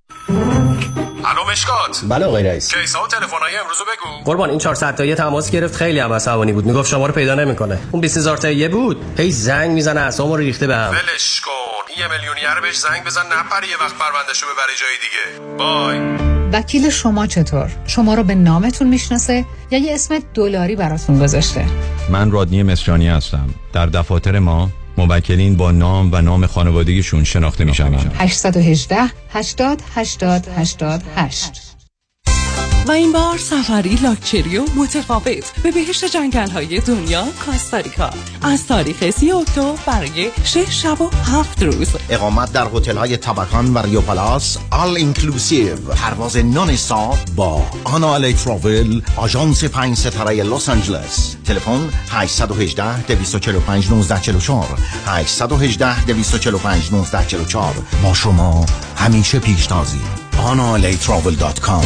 الو مشکات. بله آقای رئیس. کیسا و تلفن‌های امروز بگو. قربان این 400 تایی تماس گرفت خیلی هم عصبانی بود. می‌گفت شما رو پیدا نمی‌کنه. اون 20000 تایی بود. هی زنگ می‌زنه اسمو رو ریخته بهم ولش کن. یه میلیونیر بهش زنگ بزن نپره یه وقت پروندهشو ببره جای دیگه. بای وکیل شما چطور؟ شما رو به نامتون می‌شناسه یا یه اسم دلاری براتون گذاشته؟ من رادنی مصریانی هستم. در دفاتر ما موکلین با نام و نام خانوادگیشون شناخته می شوند 818 80 80 88 و این بار سفری لاکچری و متفاوت به بهشت جنگل های دنیا کاستاریکا. از تاریخ سی اکتبر برای 6 شب و 7 روز. اقامت در هتل های Tabacón و Riu Palace all inclusive پرواز non با آنا الی تراول آژانس 5 ستاره لس آنجلس. تلفن 818 245 1944 818 245 1944 با شما همیشه پیشتازی. آنالیتراول.com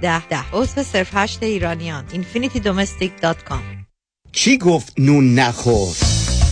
10 ده ده. عضو صفر هشت ایرانیان. Infinitydomestic.com کی گفت نون نخور؟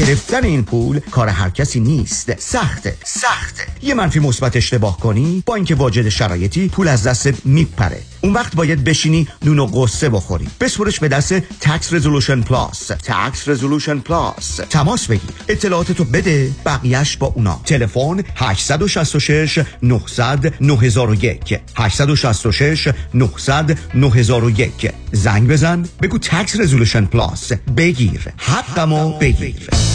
گرفتن این پول کار هر کسی نیست. سخته سخته. یه منفی مثبت اشتباه کنی با اینکه واجد شرایطی پول از دست میپره. اون وقت باید بشینی نون و غصه بخوری. بسپرش به دست Tax Resolution Plus Tax Resolution Plus تماس بگیر. اطلاعاتتو بده بقیهش با اونا. تلفن 866 900 9001 866 900 9001 زنگ بزن. بگو Tax Resolution Plus بگیر. حقمو بگیر.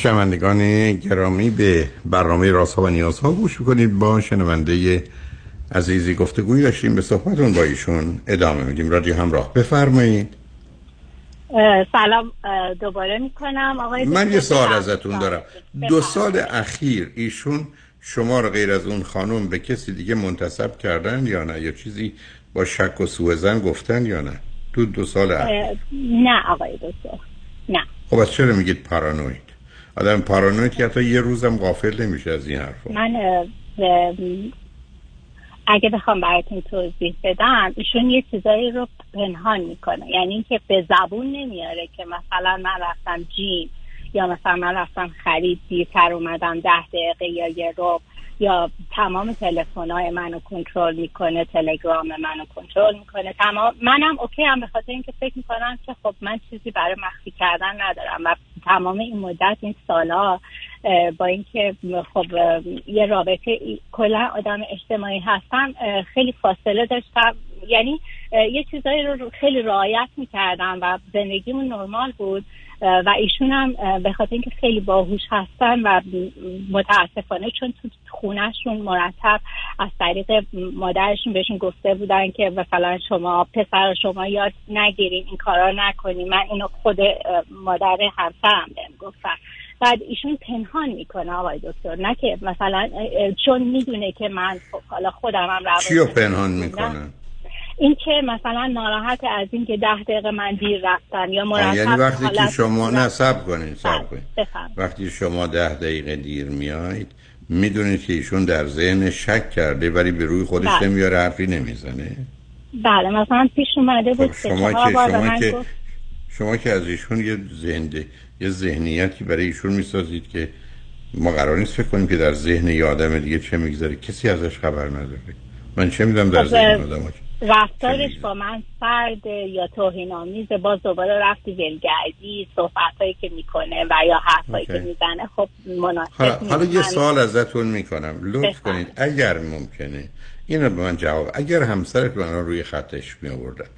شنوندگان گرامی به برنامه راست ها و نیاز ها گوش کنید با شنونده عزیزی گفتگوی داشتیم به صحبتون با ایشون ادامه میدیم. رادیو همراه. بفرمایید. سلام دوباره می‌کنم. آقای من یه سوال ازتون دارم. دو سال اخیر ایشون شما رو غیر از اون خانم به کسی دیگه منتصب کردن یا نه؟ یا چیزی با شک و سوء زن گفتن یا نه؟ تو دو سال اخیر. نه آقای دکتر نه. خب از چرا میگید پارانوید؟ آدم پارانوید که حتی یه روزم غافل نمیشه از این حرف من اگه بخوام براتون توضیح بدم ایشون یه چیزایی رو پنهان می‌کنه. یعنی اینکه به زبون نمیاره که مثلا من رفتم جیم یا مثلا من رفتم خرید دیرتر اومدم ده دقیقه یا یه روب یا تمام تلفن های منو کنترل می‌کنه تلگرام منو کنترل می‌کنه. تمام منم اوکی هم به خاطر اینکه فکر می‌کنم که خب من چیزی برای مخفی کردن ندارم و تمام این مدت این سالا با اینکه خب یه رابطه کلا آدم اجتماعی هستم خیلی فاصله داشتم. یعنی یه چیزایی رو خیلی رعایت می‌کردم و زندگیمون نرمال بود. و ایشون هم به خاطر اینکه خیلی باهوش هستن و متاسفانه چون تو خونهشون مرتب از طریق مادرشون بهشون گفته بودن که مثلا شما پسر شما یاد نگیرین این کارا نکنین من اینو خود مادر همسرم بهم گفتن. بعد ایشون پنهان می‌کنه آقای دکتر نه که مثلا چون می‌دونه که من خب حالا خودم هم چی پنهان می‌کنه؟ این که مثلا ناراحت از این که ده دقیقه من دیر رفتم یا مرتب یعنی وقتی که شما نصب کنید سب کنید وقتی شما ده دقیقه دیر میایید می‌دونید که ایشون در ذهن شک کرده ولی به روی خودش بله. نمیاره حرفی نمی‌زنه. بله مثلا پیش اومده بود خب شما که شما که شما که از ایشون یه زنده یه ذهنیتی برای ایشون می‌سازید که ما قرار نیست فکر کنیم که در ذهن یه آدم دیگه چه می‌گذاره کسی ازش خبر نداره. من چه می‌دونم در خب، ذهن آدم رفتارش با من فرد یا توهین آمیزه باز دوباره رفتی ولگردی صحبت هایی که می‌کنه و یا حرفایی که می‌زنه. خب مناسب حالا, حالا یه سوال ازتون می‌کنم. لطف کنید. اگر ممکنه اینو به من جواب اگر همسرتون الان روی خطش می آوردن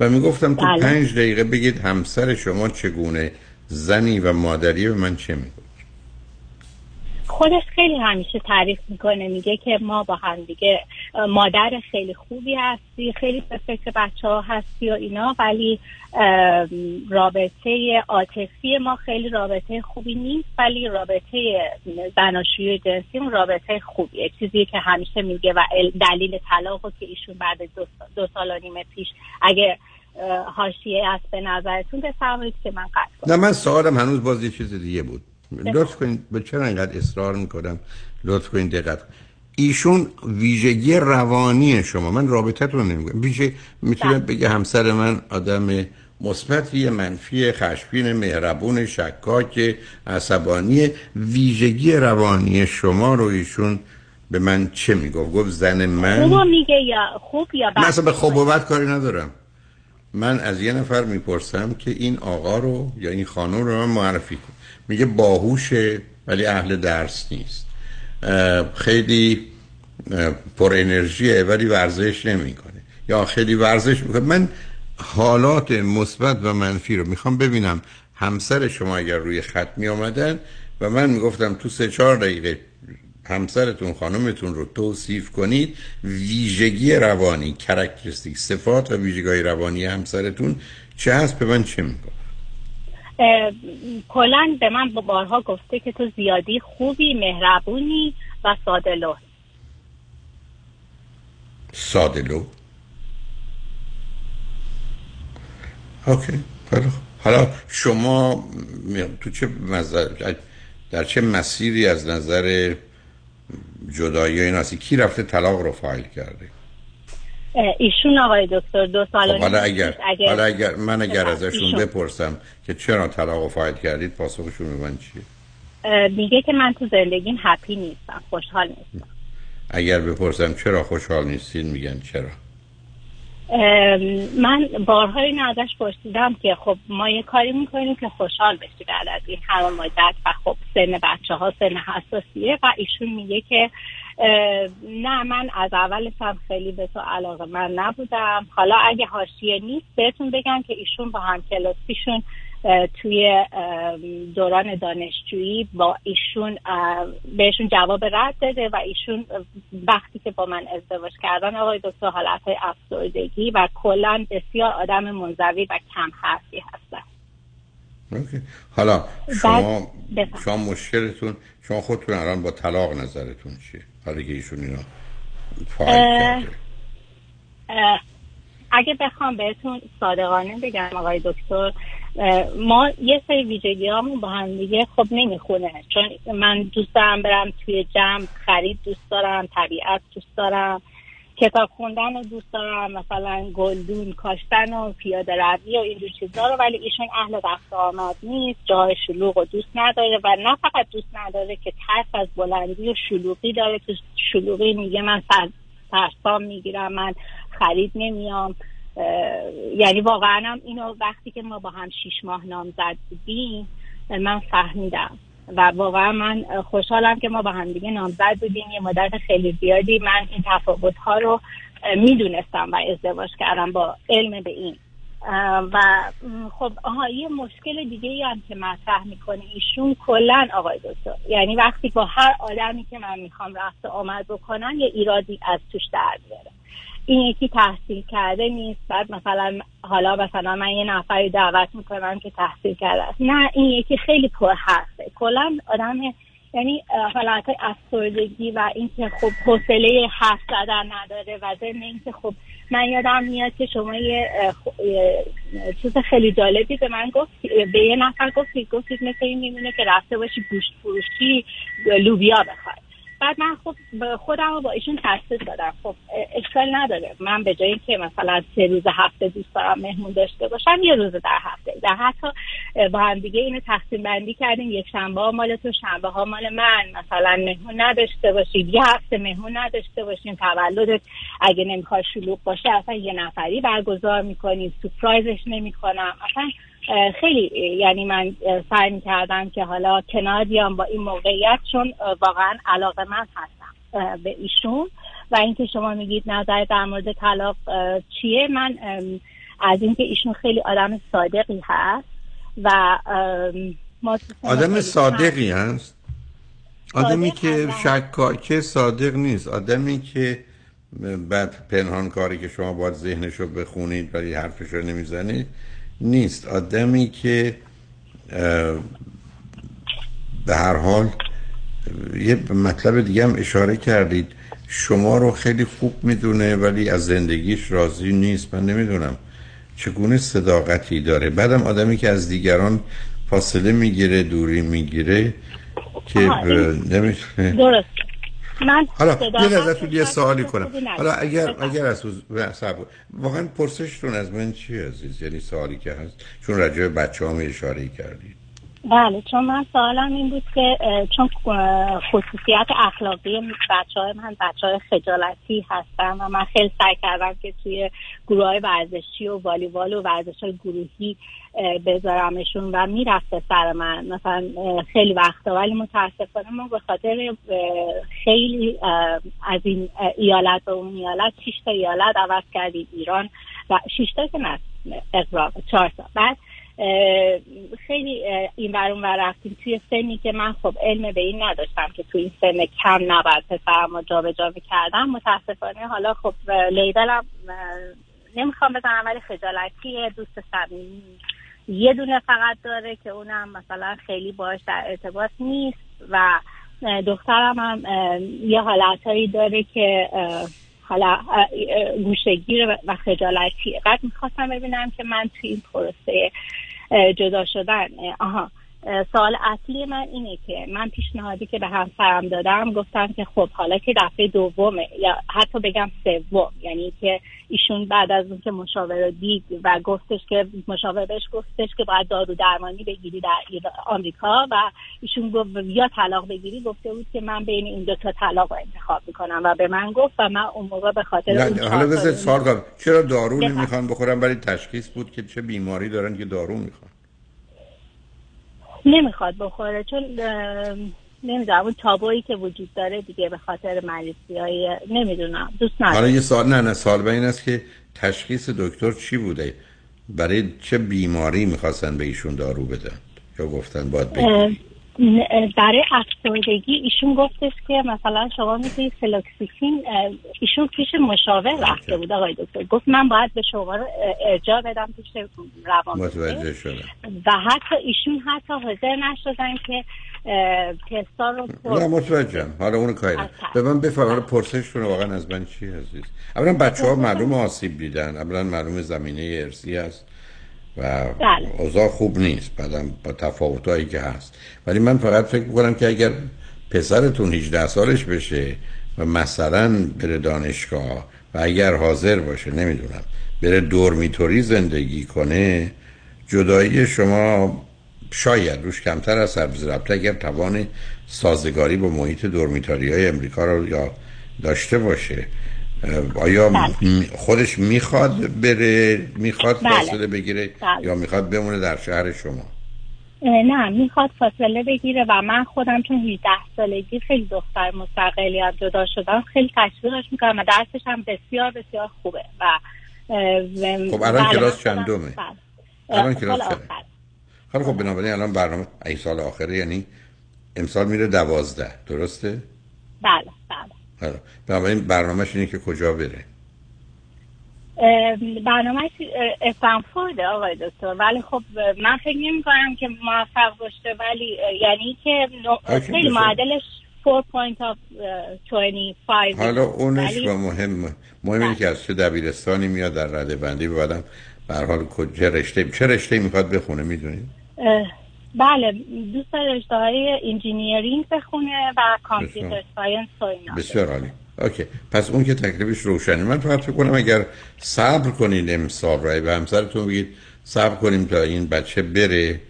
و می‌گفتم تو بله. پنج دقیقه بگید همسر شما چگونه زنی و مادری به من چه میگه خودش خیلی همیشه تعریف می‌کنه میگه که ما با هم دیگه مادر خیلی خوبی هستی خیلی به فکر بچه ها هستی و اینا ولی رابطه عاطفی ما خیلی رابطه خوبی نیست ولی رابطه زناشویی جنسی رابطه خوبیه. چیزی که همیشه میگه و دلیل طلاق که ایشون بعد دو, دو سال و نیم پیش اگه حاشیه است به نظرتون بفرمایید که من قطع نه من سوالم هنوز باز یه چیز دیگه بود. لطف کنید. به چرا اینقدر اصرار می‌کنم؟ لطف کنید دقت ایشون ویژگی روانی شما. من رابطتون رو نمیگم ویژه می‌تونه بگه همسر من آدم مثبتی منفی خشبین مهربون شکاک عصبانی ویژگی روانی شما رو ایشون به من چه می‌گفت؟ گفت زن من. خوب میگه یا خوب یا بد؟ مثلا به خوب کاری ندارم. من از یه نفر می‌پرسم که این آقا رو یا این خانم رو من معرفی کن میگه باهوشه ولی اهل درس نیست. خیلی پر انرژیه ولی ورزش نمی‌کنه. یا خیلی ورزش می‌کنه. من حالات مثبت و منفی رو می‌خوام ببینم. همسر شما اگر روی خط می آمدن و من می‌گفتم تو سه چهار دقیقه همسرتون خانمتون رو توصیف کنید. ویژگی روانی کرکترستیک صفات و ویژگی روانی همسرتون چه هست؟ به من چه می‌گفت اه، کلا به من با بارها گفته که تو زیادی خوبی مهربونی و ساده لو. اوکی. حالا شما م- تو چه مزر... در چه مسیری از نظر جدایی این هستی. کی رفته طلاق رو فایل کرده؟ ایشون آقای دکتر دو سال خب حالا اگر حالا اگر من اگر ازشون ایشون. بپرسم که چرا طلاق رو فایل کردید پاسخشون به من چیه؟ میگه که من تو زندگیم هپی نیستم خوشحال نیستم. اگر بپرسم چرا خوشحال نیستین میگن چرا. من بارها اینو ازش پرسیدم که خب ما یه کاری می‌کنیم که خوشحال بشی بعد از این همه مدت و خب سن بچه ها سن حساسیه و ایشون میگه که نه من از اولش هم خیلی به تو علاقه من نبودم. حالا اگه حاشیه نیست بهتون بگم که ایشون با هم کلاسیشون توی دوران دانشجویی با ایشون بهشون جواب رد داده و ایشون وقتی که با من ازدواج کردن آقای دکتر حالت های افسردگی و کلا بسیار آدم منزوی و کم حرفی هستن اوکی. حالا شما. شما مشکلتون شما خودتون الان با طلاق نظرتون چیه حالا که ایشون اینا فایل کرده اگه بخوام بهتون صادقانه بگم آقای دکتر ما یه سری ویژگی با هم دیگه خب نمی‌خونه. چون من دوست دارم برم توی جمع خرید دوست دارم طبیعت دوست دارم کتاب خوندن رو دوست دارم مثلا گلدون کاشتن و پیاده روی و اینجور چیزا رو ولی ایشون اهل رفت و آمد نیست جای شلوغ رو دوست نداره و نه فقط دوست نداره که ترس از بلندی و شلوغی داره تو شلوغی میگه من سر- ترسام می‌گیرم من خرید نمیام. یعنی واقعا هم اینو وقتی که ما با هم شیش ماه نامزد بودیم من فهمیدم. و واقعا من خوشحالم که ما با هم دیگه نامزد بودیم. یه مدت خیلی زیادی من این تفاوت ها رو می‌دونستم و ازدواج کردم با علم به این. و خب آها یه مشکل دیگه ای هم که مطرح می‌کنه ایشون کلا آقای دکتر. یعنی وقتی با هر آدمی که من می‌خوام رفت آمد بکنم یه ایرادی از توش در بیاره این یکی تحصیل کرده نیست. بعد مثلا حالا مثلا من یه نفری دعوت می‌کنم که تحصیل کرده است. نه این یکی خیلی پر حرفه. کلا آدم یعنی حالت افسردگی و اینکه خب حوصله حرف زدن نداره و ضمن اینکه خب من یادم میاد که شما یه چیز خیلی جالبی به من گفت به یه نفر گفتید گفتید مثل این میمونه که رفته باشی گوشت فروشی لوبیا بخوای. بعد من خب خودم رو با ایشون تشخیص دادم. خب اشکال نداره. من به جایی که مثلا سه روز هفته دوست دارم مهمون داشته باشم یه روز در هفته. در حتی با هم دیگه اینو تقسیم بندی کردیم. یک شنبه ها مال تو شنبه ها مال من. مثلا مهمون نداشته باشید یه هفته مهمون نداشته باشیم. تولدت اگه نمی‌خواد شلوغ باشه اصلا یه نفری برگزار می‌کنیم. سپرایزش نمی‌کنم. اصلا خیلی یعنی من سعی می‌کردم که حالا کنار بیام با این موقعیت چون واقعا علاقه من هستم به ایشون. و اینکه شما میگید نظر در مورد طلاق چیه من از اینکه ایشون خیلی آدم صادقی هست و آدم صادقی هست؟ آدمی که شکاکه صادق نیست. آدمی که بعد پنهان کاری که شما باید ذهنش رو بخونید ولی حرفش رو نمی‌زنید نیست. آدمی که به هر حال یه مطلب دیگه هم اشاره کردید. شما رو خیلی خوب می‌دونه ولی از زندگیش راضی نیست. من نمی‌دونم چگونه صداقتی داره. بعدم آدمی که از دیگران فاصله می‌گیره دوری می‌گیره که نمی‌تونه درست. من حالا یه ازتون یه سوالی کنم. حالا اگر اگر از صبر. واقعا پرسشتون از من چی عزیز یعنی سوالی که هست چون راجع به بچه هم اشاره کردید بله چون من سوالم این بود که چون خصوصیت اخلاقی بچه های من بچه های خجالتی هستن و من خیلی سعی کردم که توی گروه ورزشی و والیبال و ورزش های گروهی بذارمشون و می‌رفته سر من. مثلا خیلی وقتا ولی متاسفانه ما به خاطر خیلی از این ایالت به اون ایالت شش تا ایالت عوض کردیم ایران و شش تا که نه اقراق چهار تا. بعد خیلی این ور رفتیم. توی سنی که من خب علم به این نداشتم که توی این سن کم نباید پسرم رو جا به جا می‌کردم. متاسفانه حالا خب لیبلم نمی‌خوام بزنم ولی خجالتی دوست صمیمی یه دونه فقط داره که اونم مثلا خیلی باش در ارتباط نیست و دخترم هم یه حالتهایی داره که حالا گوشگیر و خجالتی. قد می‌خواستم ببینم که من توی این پروسه جدا شدن آها سوال اصلی من اینه که من پیشنهادی که به همسرم دادم گفتم که خب حالا که دفعه دومه یا حتی بگم سوم یعنی که ایشون بعد از اون که مشاور رو دید و گفتش که مشاور بهش گفتش که باید دارو درمانی بگیری در آمریکا و ایشون گفت یا طلاق بگیری گفته بود که من بین این دو تا طلاق رو انتخاب می‌کنم و به من گفت و من اون موقع به خاطر حالا سوال کنم چرا دارو نمی‌خوان بخورن؟ ولی تشخیص بود که چه بیماری دارن که دارو می‌خوان. نمی‌خواد بخوره چون نمی‌دونم اون تابویی که وجود داره دیگه به خاطر مریضی های نمی‌دونم دوست ندارم. حالا یه سال نه نه سال به این است که تشخیص دکتر چی بوده؟ برای چه بیماری می‌خواستن به ایشون دارو بدن؟ یا گفتن باید بگیری برای افسردگی ایشون گفتش که مثلا شما می‌تونید فلوکستین ایشون پیش مشاور رفته بود آقای دکتر. گفت من باید به شما رو ارجاع بدم پیش روان متوجه و حتی ایشون حتی حاضر نشدن که تستا رو نه متوجه حالا اونو کاری به من بفرمایید پرسشتون واقعا از من چی عزیز؟ اولا بچه ها معلوم آسیب دیدن. اولا معلوم زمینه ارسی است و بله. اوضاع خوب نیست بعدم با تفاوتایی که هست ولی من فقط فکر می‌کنم که اگر پسرتون 18 سالش بشه و مثلا بره دانشگاه و اگر حاضر باشه نمی‌دونم بره دورمیتوری زندگی کنه جدایی شما شاید روش کمتر از سر اگر توان سازگاری با محیط دورمیتاری های امریکا رو یا داشته باشه آیا بله. خودش می‌خواد بره می‌خواد بله. فاصله بگیره بله. یا می‌خواد بمونه در شهر شما نه می‌خواد فاصله بگیره و من خودم چون 18 سالگی خیلی دختر مستقلی هم جدا شدم خیلی تشویقش می‌کنم و درسش هم بسیار بسیار خوبه و خب الان بله، کلاس چندمه خودم- الان کلاس خب خب بنابراین الان برنامه ای سال آخره یعنی امسال میره دوازده درسته؟ بله بله بنابراین برنامهش اینه که کجا بره. اه، برنامه استنفورد آقای دکتر. ولی خب من فکر نمی کنم که موفق باشه ولی یعنی که خیلی. معدلش 4 point of اه، 25 حالا اونش ولی- و مهم مهم اینه که از چه دبیرستانی میاد در رده بندی بعدم به هر حال کجا رشته چه رشته می‌خواد بخونه می‌دونید بله دوست داره رشته های engineering بخونه و computer science و اینا. بسیار عالی. اوکی. پس اون که تکلیفش روشنه. من فقط فکر کنم اگر صبر کنید امسال رای به همسرتون بگید صبر کنیم تا این بچه بره.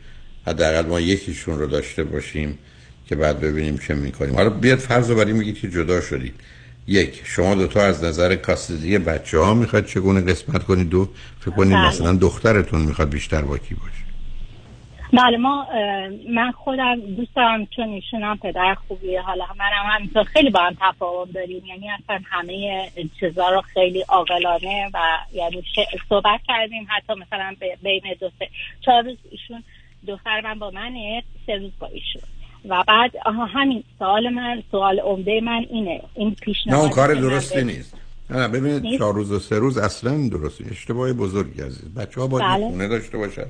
حداقل ما یکیشون رو داشته باشیم که بعد ببینیم چه می‌کنیم. حالا بیاد فرض رو میگید که جدا شدید یک شما دوتا از نظر کاستدی بچه ها می‌خواد چگونه قسمت کنید؟ دو فکر کنید بله. مثلا دخترتون می‌خواد بیشتر با کی باشه؟ بله ما من خودم دوست دارم چون ایشون هم پدر خوبیه. حالا منم همینطور خیلی با هم تفاهم داریم. یعنی اصلا همه چیزا رو خیلی عاقلانه و یعنی صحبت کردیم. حتی مثلا بین دو سه چهار روز ایشون دختر من با منه سه روز با ایشون. و بعد آها همین سوال من سوال عمده من اینه. این نه پیشنهاد اون کار درستی نیست. نه نه ببینید؟ چهار روز و سه روز اصلا درست. اشتباه بزرگی عزیز. بچه ها باید بله. خونه داشته باشن.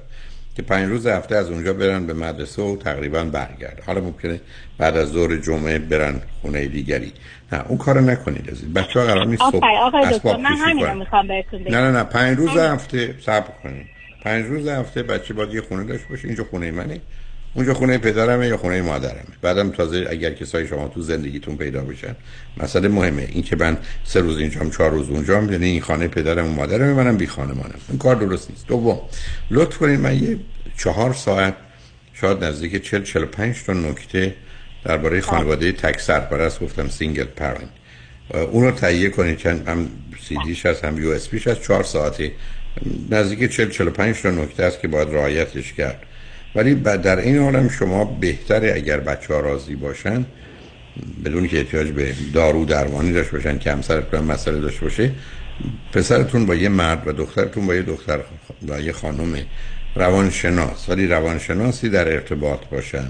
که پنج روز هفته از اونجا برن به مدرسه و تقریبا برگرد حالا ممکنه بعد از ظهر جمعه برن خونه دیگری. نه اون کارو نکنید عزیز. بچه ها قرار نیست صبح آقای من همین. می‌خوام بهتون بگم نه نه نه. پنج روز. هفته صبر کنید. پنج روز هفته بچه باید یه خونه داشته باشه. اینجا خونه منه. اونجا خونه پدرمه یا خونه مادرمه. بعدم تازه اگر کسای شما تو زندگیتون پیدا بشن مسئله مهمه. این که من سه روز اینجام چهار روز اونجام یعنی این خانه پدرم و مادرمه منم بی خانمانم. این کار درست نیست. دوم لطف کنید من یه چهار ساعت شاید نزدیک 40 45 تا نکته درباره خانواده تک سرپرست گفتم single parent اون رو تهیه کنید چند هم سی دیش هست هم USB ش هست. چهار ساعته. نزدیک 40 45 تا نکته است که باید رعایتش کرد. ولی بعد در این حال هم شما بهتره اگر بچه ها راضی باشن بدون که احتیاج به دارو درمانی داشته باشن که همسرتون هم مسئله داشته باشه پسرتون با یه مرد و دخترتون با یه دختر با یه خانم روانشناس. ولی روانشناسی در ارتباط باشن.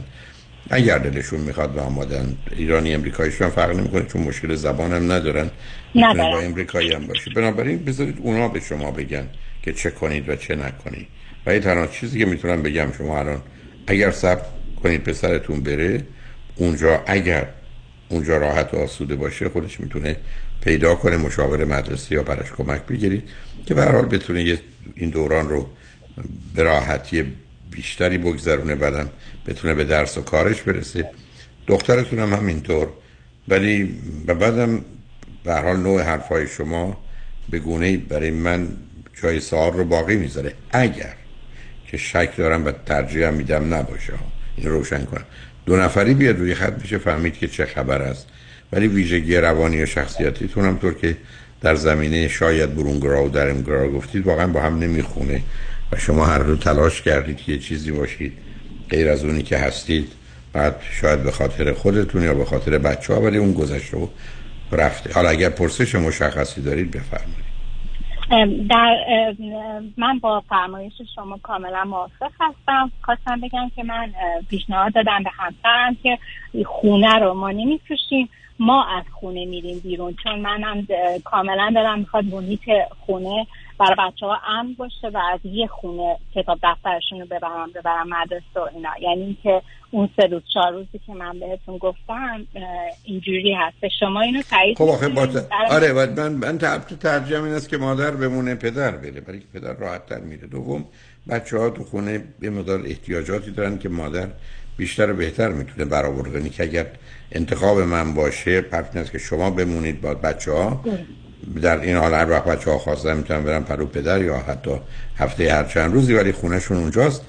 اگر دلشون می‌خواد و آمادن ایرانی امریکاییشون هم فرق نمی‌کنه چون مشکل زبان هم ندارن. ندارن. با امریکایی هم باشه. بنابراین بذارید اونا به شما بگن که چه کنید و چه نکنید. و یه تنها چیزی که می‌تونم بگم شما الان اگر صبر کنید پسرتون بره اونجا اگر اونجا راحت و آسوده باشه خودش می‌تونه پیدا کنه مشاور مدرسه یا براش کمک بگیرید که به هر حال بتونه این دوران رو به راحتی بیشتری بگذرونه بعدم بتونه به درس و کارش برسه. دخترتون هم همینطور. ولی و بعدم به هر حال نوع حرفای شما به گونه برای من جای سوال رو باقی می‌ذاره. اگر که شک دارم و ترجیح میدم نباشه. این رو روشن کنم. دو نفری بیاد روی خط بشه فهمید که چه خبر است. ولی ویژگی روانی و شخصیتیتون هم طور که در زمینه شاید برونگرا و درمگرا گفتید واقعا با هم نمی‌خونه. و شما هر دو تلاش کردید که یه چیزی باشید غیر از اونی که هستید بعد شاید به خاطر خودتون یا به خاطر بچه ها ولی اون گذشته و رفته. حالا اگر پرسش مشخصی دارید بفرمایید. در من با فرمایش شما کاملا موافق هستم. خواستم بگم که من پیشنهاد دادم به همسرم که خونه رو ما نمیفروشیم. ما از خونه میریم بیرون. چون منم کاملا دارم می‌خواد محیط خونه برای بچه ها امن باشه و از یه خونه کتاب دفترشون رو ببرم ببرم مدرسه و اینا. یعنی اینکه اون سه روز چهار روزی که من بهتون گفتم اینجوری هست. شما اینو تایید خب آخه آره و من من تر- ترجیحم این است که مادر بمونه پدر بره برای که پدر راحت تر میره. دوم بچه ها تو خونه یه مقدار احتیاجاتی دارن که مادر بیشتر و بهتر می‌تونه برآورد کنه که اگر انتخاب من باشه پرت که شما بمونید با بچه ها در این حال هر وقت بچه ها خواستن می‌تونن برن پرو پدر یا حتی هفته هر چند روزی ولی خونهشون اونجاست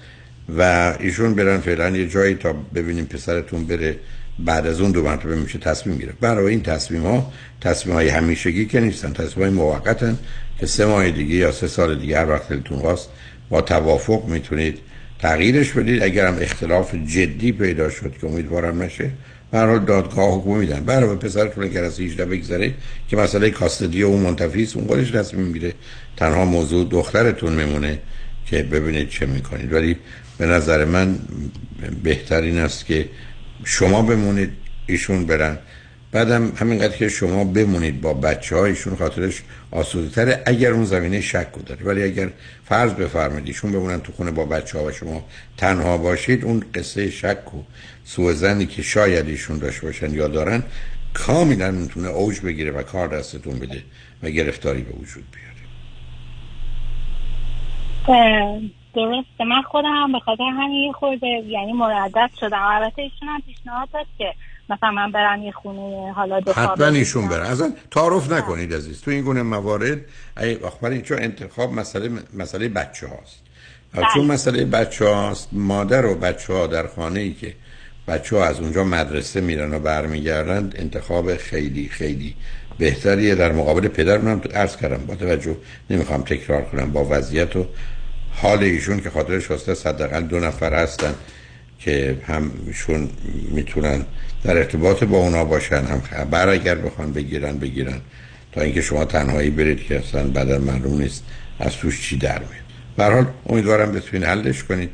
و ایشون برن فعلا یه جایی تا ببینیم پسرتون بره بعد از اون دو مرتبه میشه تصمیم گیره برای این تصمیم ها تصمیم های همیشگی که نیستن تصمیم های موقتن که سه ماه دیگه یا سه سال دیگه هر وقت دلتون خواست با توافق می‌تونید تغییرش بدید. اگر هم اختلاف جدی پیدا شد که امیدوارم نشه به حال دادگاه حکم میدن. برای پسرتون اگر از 18 بگذره که مسئله کاستدی اون منتفی است اون خودش تصمیم می‌گیره. تنها موضوع دخترتون میمونه که ببینید چه می‌کنید. ولی به نظر من بهترین است که شما بمونید ایشون برن. بعدم همینقدر که شما بمونید با بچه هایشون خاطرش آسوده تره اگر اون زمینه شک داره ولی اگر فرض بفرمایید ایشون بمونن تو خونه با بچه ها و شما تنها باشید اون قصه شک و سوء زنی که شاید ایشون داشته باشن یا دارن کاملا می‌تونه اوج بگیره و کار دستتون بده و گرفتاری به وجود بیاره. درسته. من خودم هم به خاطر همین خورده یعنی مردد شدم. البته ایشون هم پیشنهاد داد که مثلا من برم یه خونه حالا دو حتما ایشون. بره. اصلا تعارف نکنید عزیز. تو این گونه موارد ای چون انتخاب مسئله مسئله بچه هاست و چون مسئله بچه هاست مادر و بچه ها در خانه ای که بچه ها از اونجا مدرسه میرن و برمیگردند انتخاب خیلی خیلی بهتریه. در مقابل پدر من عرض کردم با توجه نمی‌خوام تکرار کنم با وضعیت و حال ایشون که خاطرش واسطه حداقل دو نفر هستن که همشون می‌تونن در ارتباط با اونا باشن هم خبر اگر بخوان بگیرن بگیرن. تا اینکه شما تنهایی برید که اصلا بعدا معلوم نیست از توش چی در میاد. به حال امیدوارم بتونین حلش کنید.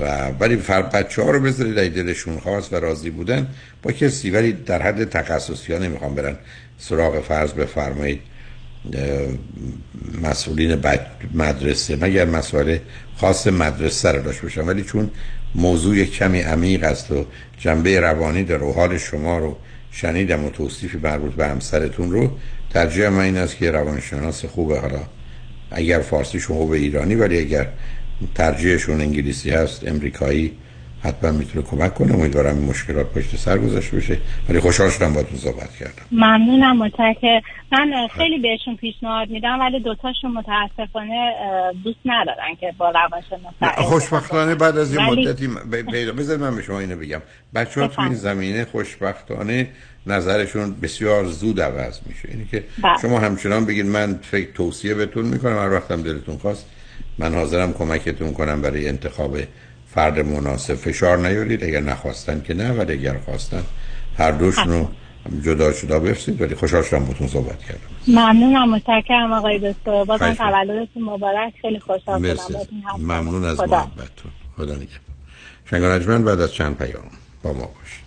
و ولی فر بچه ها رو بذارید اگه دلشون خواست و راضی بودن با کسی ولی در حد تخصصی ها نمی‌خوام برن سراغ فرض بفرمایید مسئولین مدرسه مگر مسئله خاص مدرسه رو داشته باشن. ولی چون موضوع کمی عمیق است و جنبه روانی داره و حال شما رو شنیدم و توصیفی مربوط به همسرتون رو ترجیح من این است که روانشناس خوبه. حالا اگر فارسیشون خوب ایرانی ولی اگر ترجیحشون انگلیسی هست امریکایی حتما می‌تونه کمک کنه. امیدوارم این مشکلات پشت سر گذاشته بشه ولی خوشحال شدم باهاتون صحبت کردم. ممنونم متشکرم. من خیلی بهشون پیشنهاد میدم ولی دوتاشون متاسفانه دوست ندارن که با روانشناس خوشبختانه بعد از یه ولی- مدتی پیدا بذار من به شما اینو بگم. بچه ها تو این زمینه خوشبختانه نظرشون بسیار زود عوض میشه. اینی که بله. شما همچنان بگید من فکر توصیه بهتون می‌کنم هر وقتم دلتون خواست من حاضرم کمکتون کنم برای انتخاب فرد مناسب. فشار نیارید اگر نخواستن که نه ولی اگر خواستن هر دوشون رو جدا جدا بفرستید. ولی خوشحال شدم باتون صحبت کردم. ممنونم متشکرم آقای دکتر. بازم. تولدتون مبارک. خیلی خوشحال شدم ممنون از خدا. محبتتون. خدا نگهدار. شنگ نجمن بعد از چند پیام با ما باشید.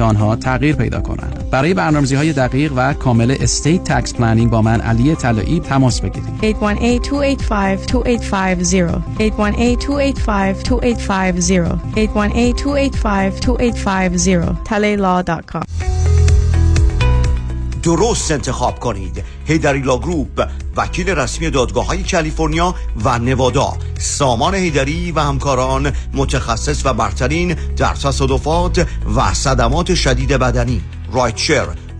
آنها تغییر پیدا کنند. برای برنامه‌ریزی های دقیق و کامل estate tax planning با من علی طلایی تماس بگیرید. 818-285-2850 818-285-2850 talaylaw.com درست انتخاب کنید. هیدری گروپ وکیل رسمی دادگاه های کالیفرنیا و نوادا. سامان هیدری و همکاران متخصص و برترین در تصادفات و صدمات شدید بدنی. رایتشر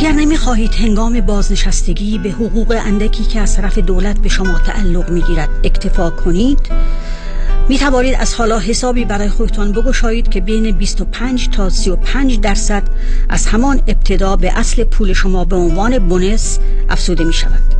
اگر نمی‌خواهید هنگام بازنشستگی به حقوق اندکی که از طرف دولت به شما تعلق می‌گیرد اکتفا کنید می توانید از حالا حسابی برای خودتان بگشایید که بین 25 تا 35 درصد از همان ابتدا به اصل پول شما به عنوان بونس افزوده می شود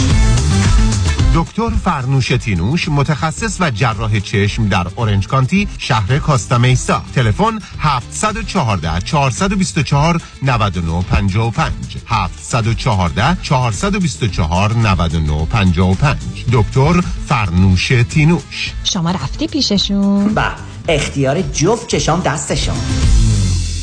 دکتر فرنوش تینوش متخصص و جراح چشم در اورنج کانتی شهر کاستامیسا تلفن 714 424 9955 714 424 9955 دکتر فرنوش تینوش. شما رفتی پیششون؟ با اختیار جفت چشام دستشون.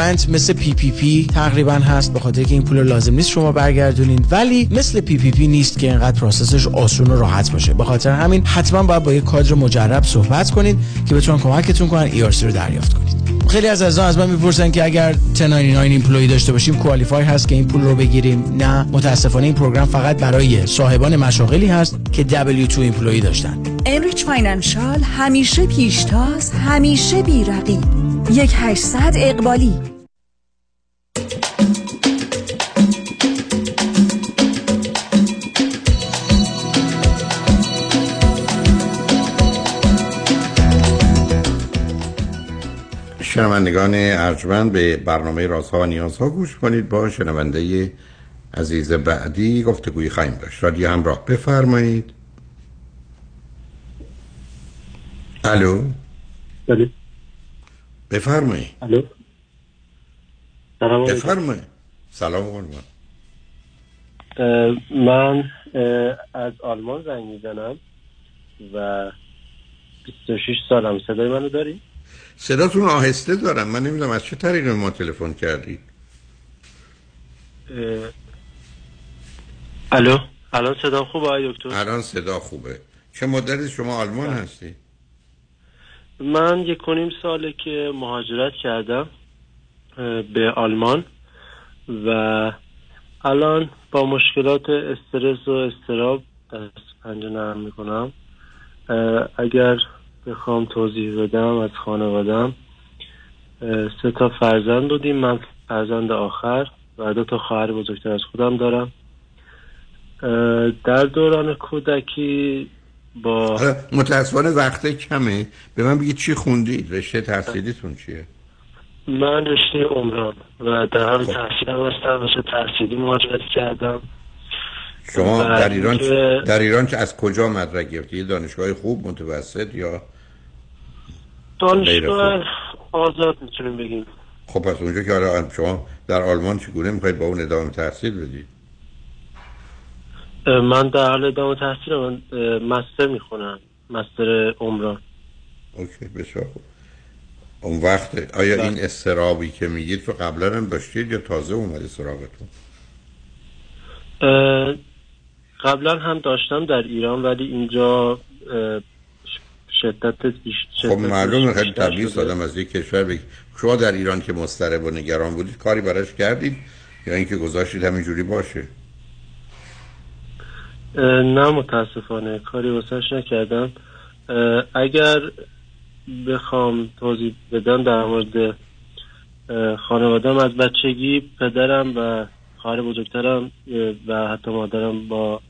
grant مثل PPP تقریبا هست به خاطر که این پول لازم نیست شما برگردونین. ولی مثل PPP نیست که اینقدر process ش آسون و راحت باشه. به خاطر همین حتما باید با یک کادر مجرب صحبت کنین که بتونن کمکتون کنن ERC رو دریافت کنید خیلی از عزیزان از من می‌پرسن که اگر 1099 employee داشته باشیم qualify هست که این پول رو بگیریم؟ نه متاسفانه این program فقط برای صاحبان مشاغلی هست که W2 employee داشتن. Enrich Financial همیشه پیشتاز همیشه بی رقیب. یک 800 اقبالی. شنوندگان ارجمند به برنامه رازها و نیازها گوش کنید. با شنونده عزیز بعدی گفتگوی خواهیم داشت. رادیو همراه بفرمایید. الو؟ بله. بفرمایید. الو. بفرمایید. سلام قربان. من از آلمان زنگ می‌زنم و 26 سالم. صدای منو داری؟ صداتون آهسته دارم. من نمی‌دونم از چه طریق ما تلفن کردید اه، الو؟ الان صدا خوبه؟ آقای دکتر؟ الان صدا خوبه. چه مدت شما آلمان هستی؟ من یک و نیم ساله که مهاجرت کردم به آلمان و الان با مشکلات استرس و استراب دست پنجه نرم می‌کنم. اگر بخوام توضیح بدم از خانوادم. سه تا فرزند بودیم من فرزند آخر و دو تا خواهر بزرگتر از خودم دارم. در دوران کودکی با حالا متاسفانه وقت کمه. به من بگید چی خوندید؟ رشته تحصیلیتون چیه؟ من رشته عمران و در هم تحصیلم هستم رشته تحصیلی مهاجرت کردم. شما و در ایران اینکه- در ایران که از کجا مدرک گرفتی؟ دانشگاه خوب متوسط یا دانشگاه آزاد می‌تونیم بگیم. خب پس اونجا که حالا شما در آلمان چگونه می‌خواید با اون ادامه تحصیل بدید؟ من در حال ادامه تحصیل من مستر می‌خونم مستر عمران. اوکی بسیار خوب. اون وقت آیا بله. این استرابی که میگید تو قبلا هم داشتید یا تازه اومده سراغتون؟ قبلا هم داشتم در ایران ولی اینجا شدت خب شدت معلومه خیلی بیشتر تبعیض شده. دادم از یک کشور بگید شما در ایران که مضطرب و نگران بودید کاری براش کردید؟ یا اینکه گذاشتید همینجوری باشه؟ نه متاسفانه کاری واسش نکردم. اگر بخوام توضیح بدم در مورد خانوادم از بچگی پدرم و خواهر بزرگترم و حتی مادرم با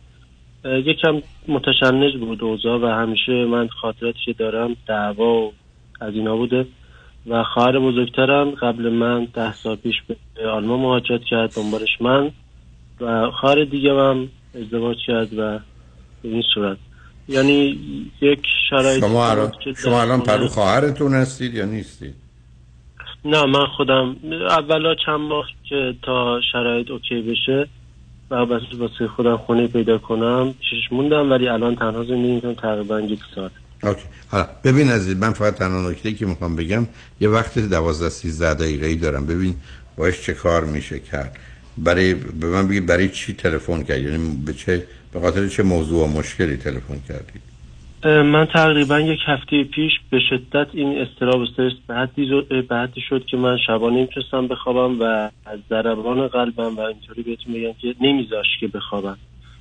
یکم متشنج بود اوضاع و همیشه من خاطراتی که دارم دعوا و از اینا بوده. و خواهر بزرگترم قبل من ده سال پیش به آلمان مهاجرت کرد دنبالش من. و خواهر دیگه هم ازدواج کرد و به این صورت. یعنی یک شرایط شما که شما الان پرو خواهرتون هستید یا نیستید؟ نه من خودم. اولا چند ماه که تا شرایط okay بشه واسه خودم خونه پیدا کنم چیش موندم ولی الان تنها زندگی می‌کنم تقریبا یک سال اوکی. حالا ببین عزیز من فقط تنها نکته که می‌خوام بگم یه وقت 12 13 دقیقه ای دارم. ببین باش چه کار میشه کرد. برای به من بگید برای چی تلفن کردید یعنی به چه به خاطر چه موضوع و مشکلی تلفن کردید؟ اه، من تقریبا یک هفته پیش به شدت این استراب استرس به حدی, به حدی شد که من شبانه نمی‌تونستم بخوابم و از ضربان قلبم و اینطوری بهتون بگم که نمیذاش که بخوابم.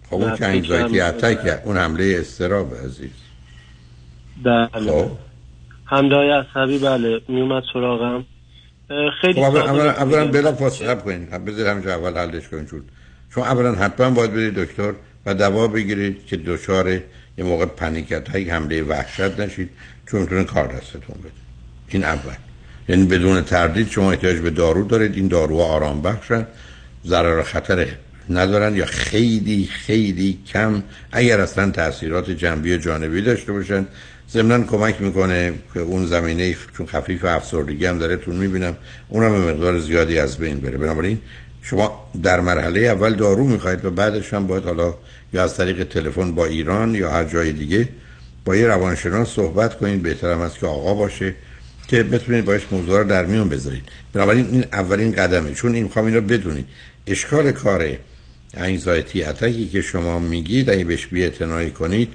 خب اون که انگزایتی اون حمله استراب عزیز. بله. خب. حمله های عصبی بله. میومد سراغم. خیلی خب اولا. بلا فاصله کنید بذار همینجا اول حلش کنید چون اولا حتما باید برید دکتر و دوا بگیرید که دچار یه موقع پنیک اتک حمله وحشت نشید چون می‌تونه کار دستتون بده. این اول. یعنی بدون تردید شما احتیاج به دارو دارید. این داروها آرام بخشن. ضرر خطر ندارن یا خیلی خیلی کم اگر اصلا تاثیرات جنبی و جانبی داشته باشن. ضمنا کمک می‌کنه که اون زمینه چون خفیف افسردگی هم داره تون می‌بینم اونم به مقدار زیادی از بین بره. بنابراین شما در مرحله اول دارو می‌خواید و بعدش هم باید حالا یا از طریق تلفن با ایران یا هر جای دیگه با یه روانشناس صحبت کنید. بهترم است که آقا باشه که بتونید باش موضوع رو در میون بذارید. بنابراین این اولین قدمه. چون این می‌خوام این رو بدونید. اشکال کار انگزایتی اتکی که شما میگید اگه بهش بی‌اعتنایی کنید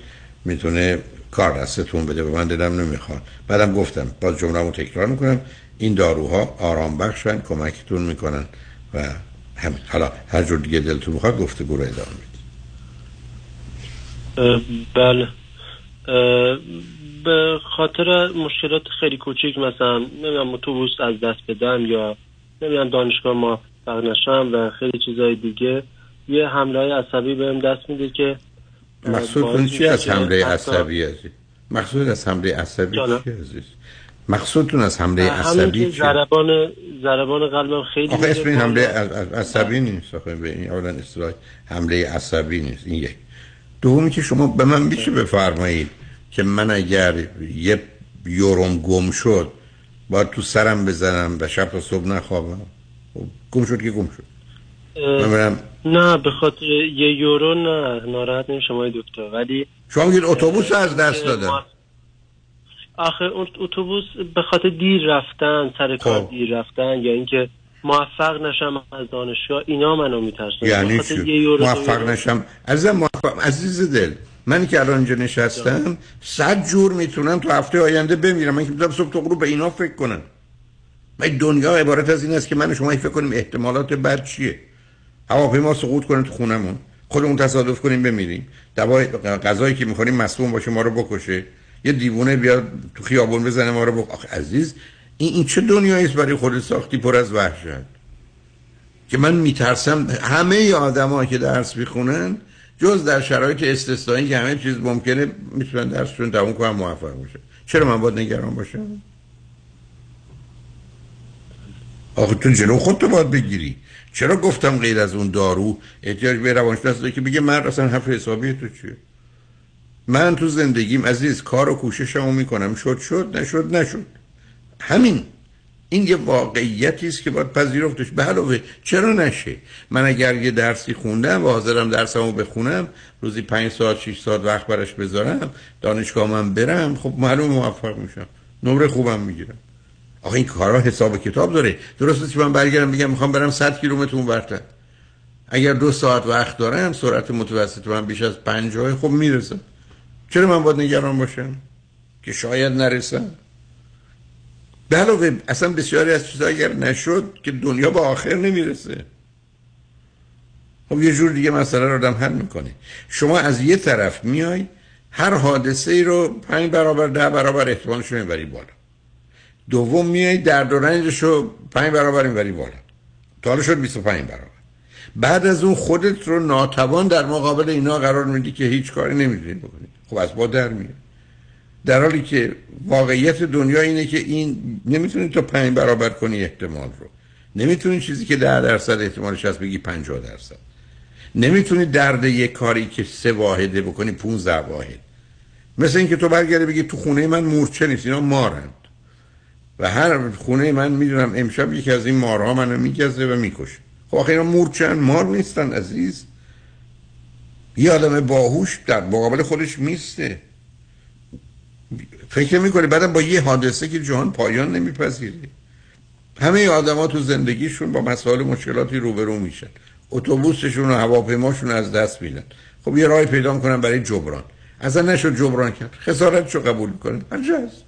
می‌تونه کار دستتون بده. و من دلم نمی‌خواد. بعدم گفتم باز جمله‌مو تکرار می‌کنم. این داروها آرام بخشن کمکتون می‌کنن و همین. حالا هر جور دیگه دلتون می‌خواد گفتگو رو ادامه بله. به خاطر مشکلات خیلی کوچیک مثلا نمی‌دونم اتوبوس از دست بدم یا نمی‌دونم دانشگاه موفق نشم و خیلی چیزای دیگه یه حمله های عصبی بهم دست میده که اه، مقصود باعث چی از حمله عصبی عزیز مقصود از حمله عصبی. چی عزیز مقصودتون از حمله عصبی چیه؟ ضربان ضربان قلبم خیلی آخه اسم این حمله عصبی نیست آخه به این اولا اصطلاح حمله عصبی نیست. این یک. دومی که شما به من میشه بفرمایید که من اگر یه یورم گم شد باید تو سرم بزنم و شب تا صبح نخوابم. خب، گم شد که گم شد. من نه به خاطر یه یورو نه ناراحت نمیشم آقای دکتر. ولی شما میگید اتوبوس از دست دادم آخه اون اتوبوس به خاطر دیر رفتن سر کار خب. دیر رفتن یا اینکه موفق نشم از دانشگاه اینا منو میترسن یعنی موفق. نشم. عزیزم موفق عزیز دل من که الان اینجا نشستم صد جور می‌تونم تو هفته آینده بمیرم. من که می‌تونم صبح تا غروب به اینا فکر کنم. من دنیا عبارت از این است که من و شما فکر کنیم احتمالات بد چیه. هواپیما سقوط کنه تو خونمون. خودمون تصادف کنیم بمیریم. دوای غذایی که می‌خوریم مسموم باشه ما رو بکشه. یه دیوونه بیاد تو خیابون بزنه ما رو. آخه عزیز این, این چه دنیایی است برای خود ساختی پر از وحشت؟ که من میترسم همه آدمایی که درس می‌خونن جز در شرایط استثنایی که همه چیز ممکنه می‌تونن درسشون تموم کنن موفق بشه چرا من باید نگران باشم؟ آخه تو جلو خودتو باید بگیری. چرا گفتم غیر از اون دارو؟ احتیاج به روانشناس داره که بگه من اصلا حرف حسابی تو چیه؟ من تو زندگیم عزیز کار و کوششمو می‌کنم. شد شد نشد نشد. همین. این یه واقعیتی است که باید پذیرفتش. به علاوه چرا نشه؟ من اگر یه درسی خوندم و حاضرم درسمو بخونم روزی پنج ساعت شش ساعت وقت براش بذارم دانشگاه من برم خب معلوم موفق میشم. نمره خوبم می‌گیرم. آخه این کارا حساب کتاب داره. درست که من برگردم بگم می‌خوام برم 100 کیلومتر اونورتر اگر دو ساعت وقت دارم سرعت متوسط من بیش از 50 خب می‌رسم. چرا من باید نگران باشم؟ که شاید نرسم. به علاوه اصلا بسیاری از چیزها اگر نشد که دنیا به آخر نمی‌رسه. خب یه جور دیگه مسئله رو آدم حل می‌کنه. شما از یه طرف میای هر حادثه ای رو پنج برابر ده برابر احتمالش رو می‌بری بالا. دوم میای درد و رنجش رو پنج برابر می‌بری بالا. تا حالا شد 25 برابر. بعد از اون خودت رو ناتوان در مقابل اینا قرار میدی که هیچ کاری نمی‌تونی بکنی. خب از با در میاد در حالی که واقعیت دنیا اینه که این نمی‌تونی تو پنج برابر کنی احتمال رو. نمی‌تونی چیزی که ده درصد احتمالش هست بگی 50 درصد. نمی‌تونی درد یک کاری که سه واحده بکنی 15 واحد. مثل اینکه تو برگردی بگی تو خونه من مورچه نیست اینا مارند. و هر خونه من می‌دونم امشب یکی از این مارها منو میگزه و می‌کشه. خب آخه اینا مورچن مار نیستن عزیز. یه آدم باهوش در مقابل خودش میسته. فکر می‌کنه بعدم با یه حادثه که جهان پایان نمیپذیره. همه آدما تو زندگیشون با مسائل مشکلاتی روبرو میشن. اتوبوسشون و هواپیماشون از دست میدن. خب یه راه پیدا کنن برای جبران. اصلا نشد جبران کرد. خسارتشو قبول کنن هست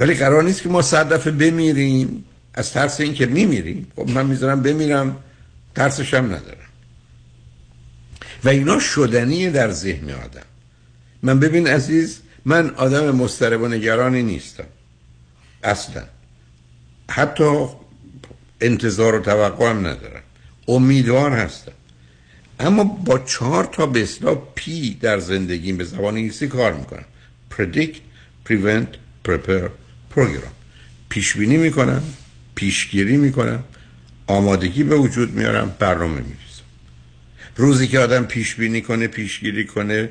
ولی قرار نیست که ما صد دفعه بمیریم. از ترس این که میمیریم خب من می‌ذارم بمیرم. ترسش هم ندارم. و اینا شدنیه در ذهن آدم. من ببین عزیز من آدم مضطرب و نگرانی نیستم. اصلا. حتی انتظار و توقع هم ندارم. امیدوار هستم. اما با چهار تا به پی در زندگیم به زبان انگلیسی کار می‌کنم. Predict prevent prepare program. پیش بینی می‌کنم پیشگیری می‌کنم آمادگی به وجود میارم برنامه میریزم روزی که آدم پیش بینی کنه پیشگیری کنه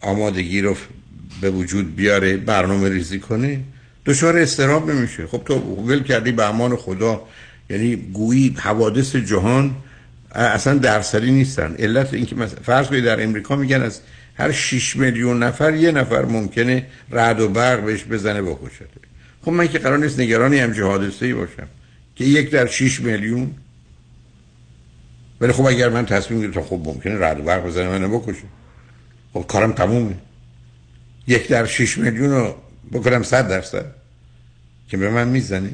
آمادگی رو به وجود بیاره برنامه ریزی کنه دچار استراب نمیشه. خب تو ول کردی به امان خدا. یعنی گویی حوادث جهان اصلا درصدی نیستن. علت اینکه مثلا فرض کنید در امریکا میگن از هر 6 میلیون نفر یه نفر ممکنه رعد و برق بهش بزنه بکشه خب من که قرار نیست نگرانی همچین حادثه ای باشم. که یک در 6 میلیون. ولی خب اگر من تصمیم گرفتم خب ممکنه رعد و برق بزنه منو بکشه. خب کارم تمومه. یک در 6 میلیون رو بکنم 100 درصد که به من می‌زنه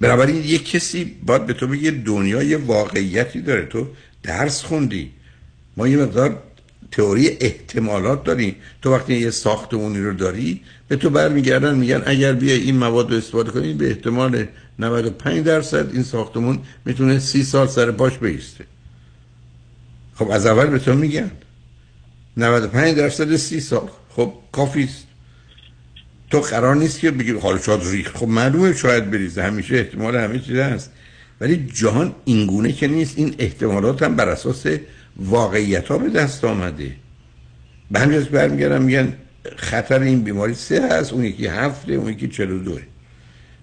بنابراین یک کسی باید به تو بگه دنیای واقعیتی داره. تو درس خوندی. ما یه مقدار تئوری احتمالات داریم. تو وقتی یه ساختمونی رو داری به تو برمیگردن میگن اگر بیا این مواد رو استفاده کنی به احتمال 95 درصد این ساختمون می‌تونه 30 سال سر پاش بیسته. خب از اول به تو میگن. 95 درصد 30 سال. خب کافی تو قرار نیست که بگی حالا شاید ریخت. خب معلومه شاید بریزه. همیشه احتمال همه چیز هست. ولی جهان اینگونه که نیست. این احتمالات هم بر اساس واقعیت ها به دست آمده. به همین برمیگردم میگن خطر این بیماری سه هست. اون یکی هفته اون یکی چلو دوه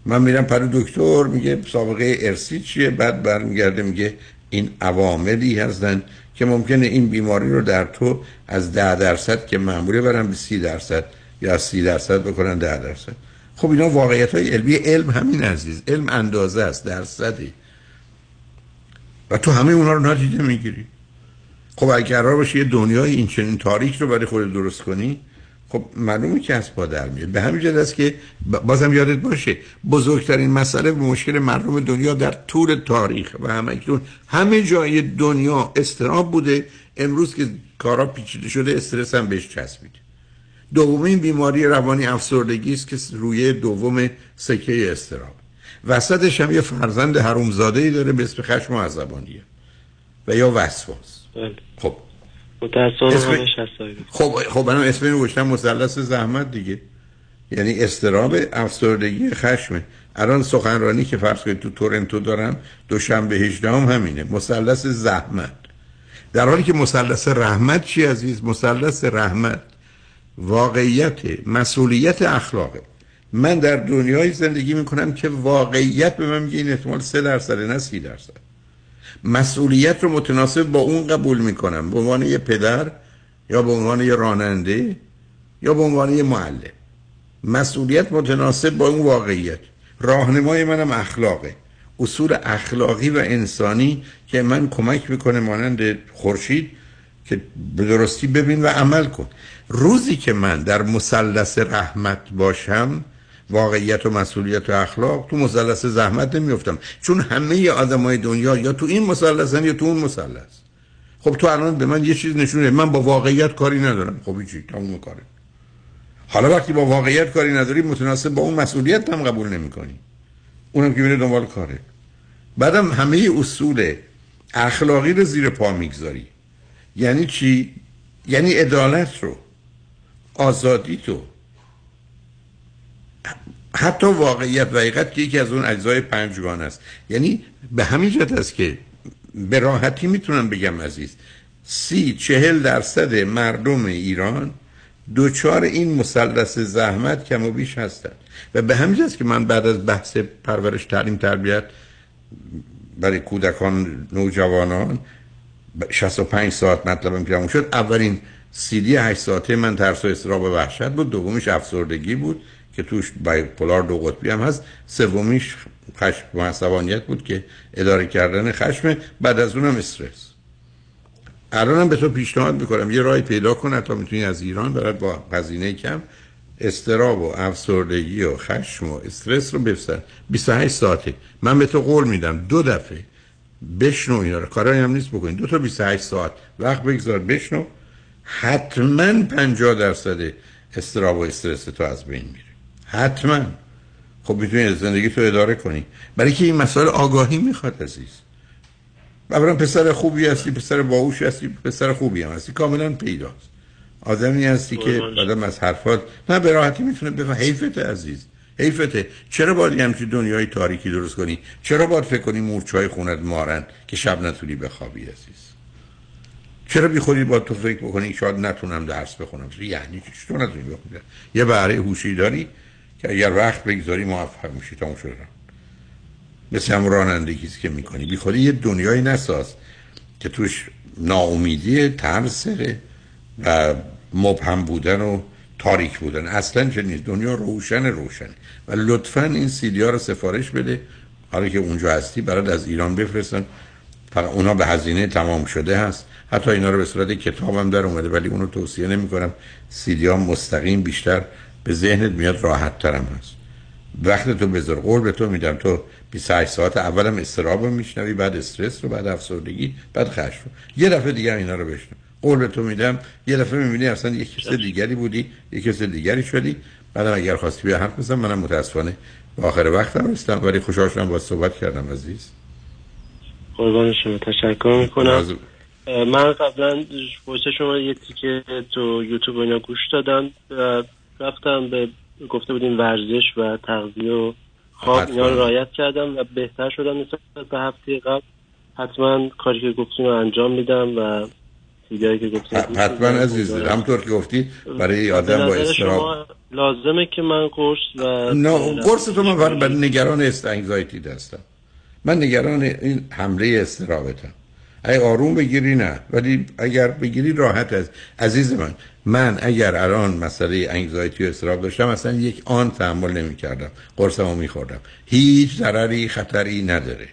من میرم پر دکتر میگه سابقه ارسی چیه؟ بعد برمیگرده میگه این عواملی هستن که ممکنه این بیماری رو در تو از ده درصد که معموله برن به سی درصد یا از سی درصد بکنن ده درصد. خب اینا واقعیت های علمی علم همین عزیز. علم اندازه است درصدی. و تو همه اونا رو نادیده می‌گیری. خب اگر قرار باشه یه دنیای این چنین تاریک رو برای خود درست کنی خب معلومه که از پا در میاد. به همین جد است که بازم یادت باشه بزرگترین مسئله و مشکل مردم دنیا در طول تاریخ و همه همه جای دنیا استراب بوده. امروز که کارا پیچیده شده استرس هم بهش چسبیده دومین بیماری روانی افسردگی است که روی دوم سکه استراب. وسطش هم یه فرزند حرومزاده ای داره به اسم خشم و عصبانیه و یا وسواس. بله. خب. متاسفانه اسم- خب خب منم اسم اینو گذاشتم مثلث زحمت دیگه. یعنی استراب افسردگی خشمه. الان سخنرانی که فرض کنید تو تورنتو دارم دوشنبه 18 هم همینه. مثلث زحمت. در حالی که مثلث رحمت چی عزیز؟ مثلث رحمت واقعیت مسئولیت اخلاقه. من در دنیای زندگی می‌کنم که واقعیت به من میگه این احتمال 3 درصد نه 30 درصد. مسئولیت رو متناسب با اون قبول می‌کنم. به عنوان یه پدر یا به عنوان یه راننده یا به عنوان یه معلم. مسئولیت متناسب با اون واقعیت. راهنمای منم اخلاقه. اصول اخلاقی و انسانی که من کمک می‌کنه مانند خورشید که به درستی ببین و عمل کن. روزی که من در مثلث رحمت باشم واقعیت و مسئولیت و اخلاق تو مثلث زحمت نمیفتم چون همه آدمای دنیا یا تو این مثلثن یا تو اون مثلث. خب تو الان به من یه چیز نشونه من با واقعیت کاری ندارم. خب چی تموم کاره. حالا وقتی با واقعیت کاری نداری متناسب با اون مسئولیت هم قبول نمی‌کنی. اونم که میره دنبال کاره. بعدم همه اصول اخلاقی رو زیر پا می‌گذاری. یعنی چی؟ یعنی عدالت رو آزادی تو. حتی واقعیت و حقیقت که یکی از اون اجزای پنجگانه است. یعنی به همین جهت است که به راحتی می‌تونم بگم عزیز سی چهل درصد مردم ایران دوچار این مثلث زحمت کم و بیش هستند. و به همین است که من بعد از بحث پرورش تعلیم تربیت برای کودکان نوجوانان 65 ساعت مطلبم که شد اولین سیدی 8 ساعته من ترس و اضطراب و وحشت بود دومیش افسردگی بود. که توش بایپولار دو قطبی هم هست. سومیش خشم و عصبانیت بود که اداره کردن خشم بعد از اونم استرس. الانم به تو پیشنهاد می‌کنم یه راهی پیدا کن تا می‌تونی از ایران برات با هزینه کم استراب و افسردگی و خشم و استرس رو بفسن 28 ساعته. من به تو قول میدم دو دفعه بشنو اینا رو. کارایی هم نیست بکنید دو تا 28 ساعت. وقت بگذار بشنو. حتما 50 درصد استراب و استرس تو از بین میره. حتما. خب می‌تونی زندگی تو اداره کنی. برای که این مسائل آگاهی می‌خواد عزیز. اولا پسر خوبی هستی پسر باهوش هستی پسر خوبی هم هستی. کاملا پیداست. آدمی هستی که آدم از حرفات نه به راحتی می‌تونه بفهم. حیفت عزیز. حیفته. چرا باید همچین دنیای تاریکی درست کنی؟ چرا باید فکر کنی مورچه های خونت مارن که شب نتونی بخوابی عزیز؟ چرا بی خودی با تو فکر بکنی شاید نتونم درس بخونم؟ یعنی چی؟ تو نتونی بخونی؟ یه بهره هوشی داری؟ که اگر وقت بگذاری موفق میشی تموم شده مثل هم رانندگی که می‌کنی. بی خودی یه دنیایی نساز که توش ناامیدی ترس و مبهم بودن و تاریک بودن. اصلا چه نیست دنیا روشن روشن. و لطفا این سیدی ها رو سفارش بده. حالا که اونجا هستی برات از ایران بفرستن. فقط اونا به هزینه تمام شده هست. حتی اینا رو به صورت کتاب هم در اومده ولی اونو توصیه نمی کنم سیدی ها مستقیم بیشتر به ذهنت میاد راحت ترم هست. وقت تو بذار قول به تو میدم. تو 28 ساعت اولم استراب رو میشنوی بعد استرس رو بعد افسردگی بعد خشم. رو یه دفعه دیگه اینا رو بشنو. قول به تو میدم. یه دفعه می‌بینی اصلا یک کس دیگری بودی یک کس دیگری شدی. بعدم اگر خواستی بیا حرف بزن منم متاسفانه به آخر وقتم رسیدم ولی خوشحال شدم با صحبت کردم عزیز. قربان شما. تشکر می‌کنم. من قبلا پشت شما یه تیکه تو یوتیوب اینا گوش دادم. رفتم به گفته بودیم ورزش و تغذیه و خواب. اینا رو رعایت کردم و بهتر شدم نسبت به هفته قبل. حتما کاری که گفتیم رو انجام میدم و چیزایی که گفتیم حتما عزیز همطور که گفتی برای آدم با استراب. لازمه که من قرص و نه قرص تو من برای برای نگران است انگزایتی هستم. من نگران این حمله استرابتم. اگه آروم بگیری نه. ولی اگر بگیری راحت از عزیز من. من اگر الان مسئله انگزایتی و استراب داشتم اصلا یک آن تحمل نمی کردم قرصمو می خوردم هیچ ضرری خطری نداره.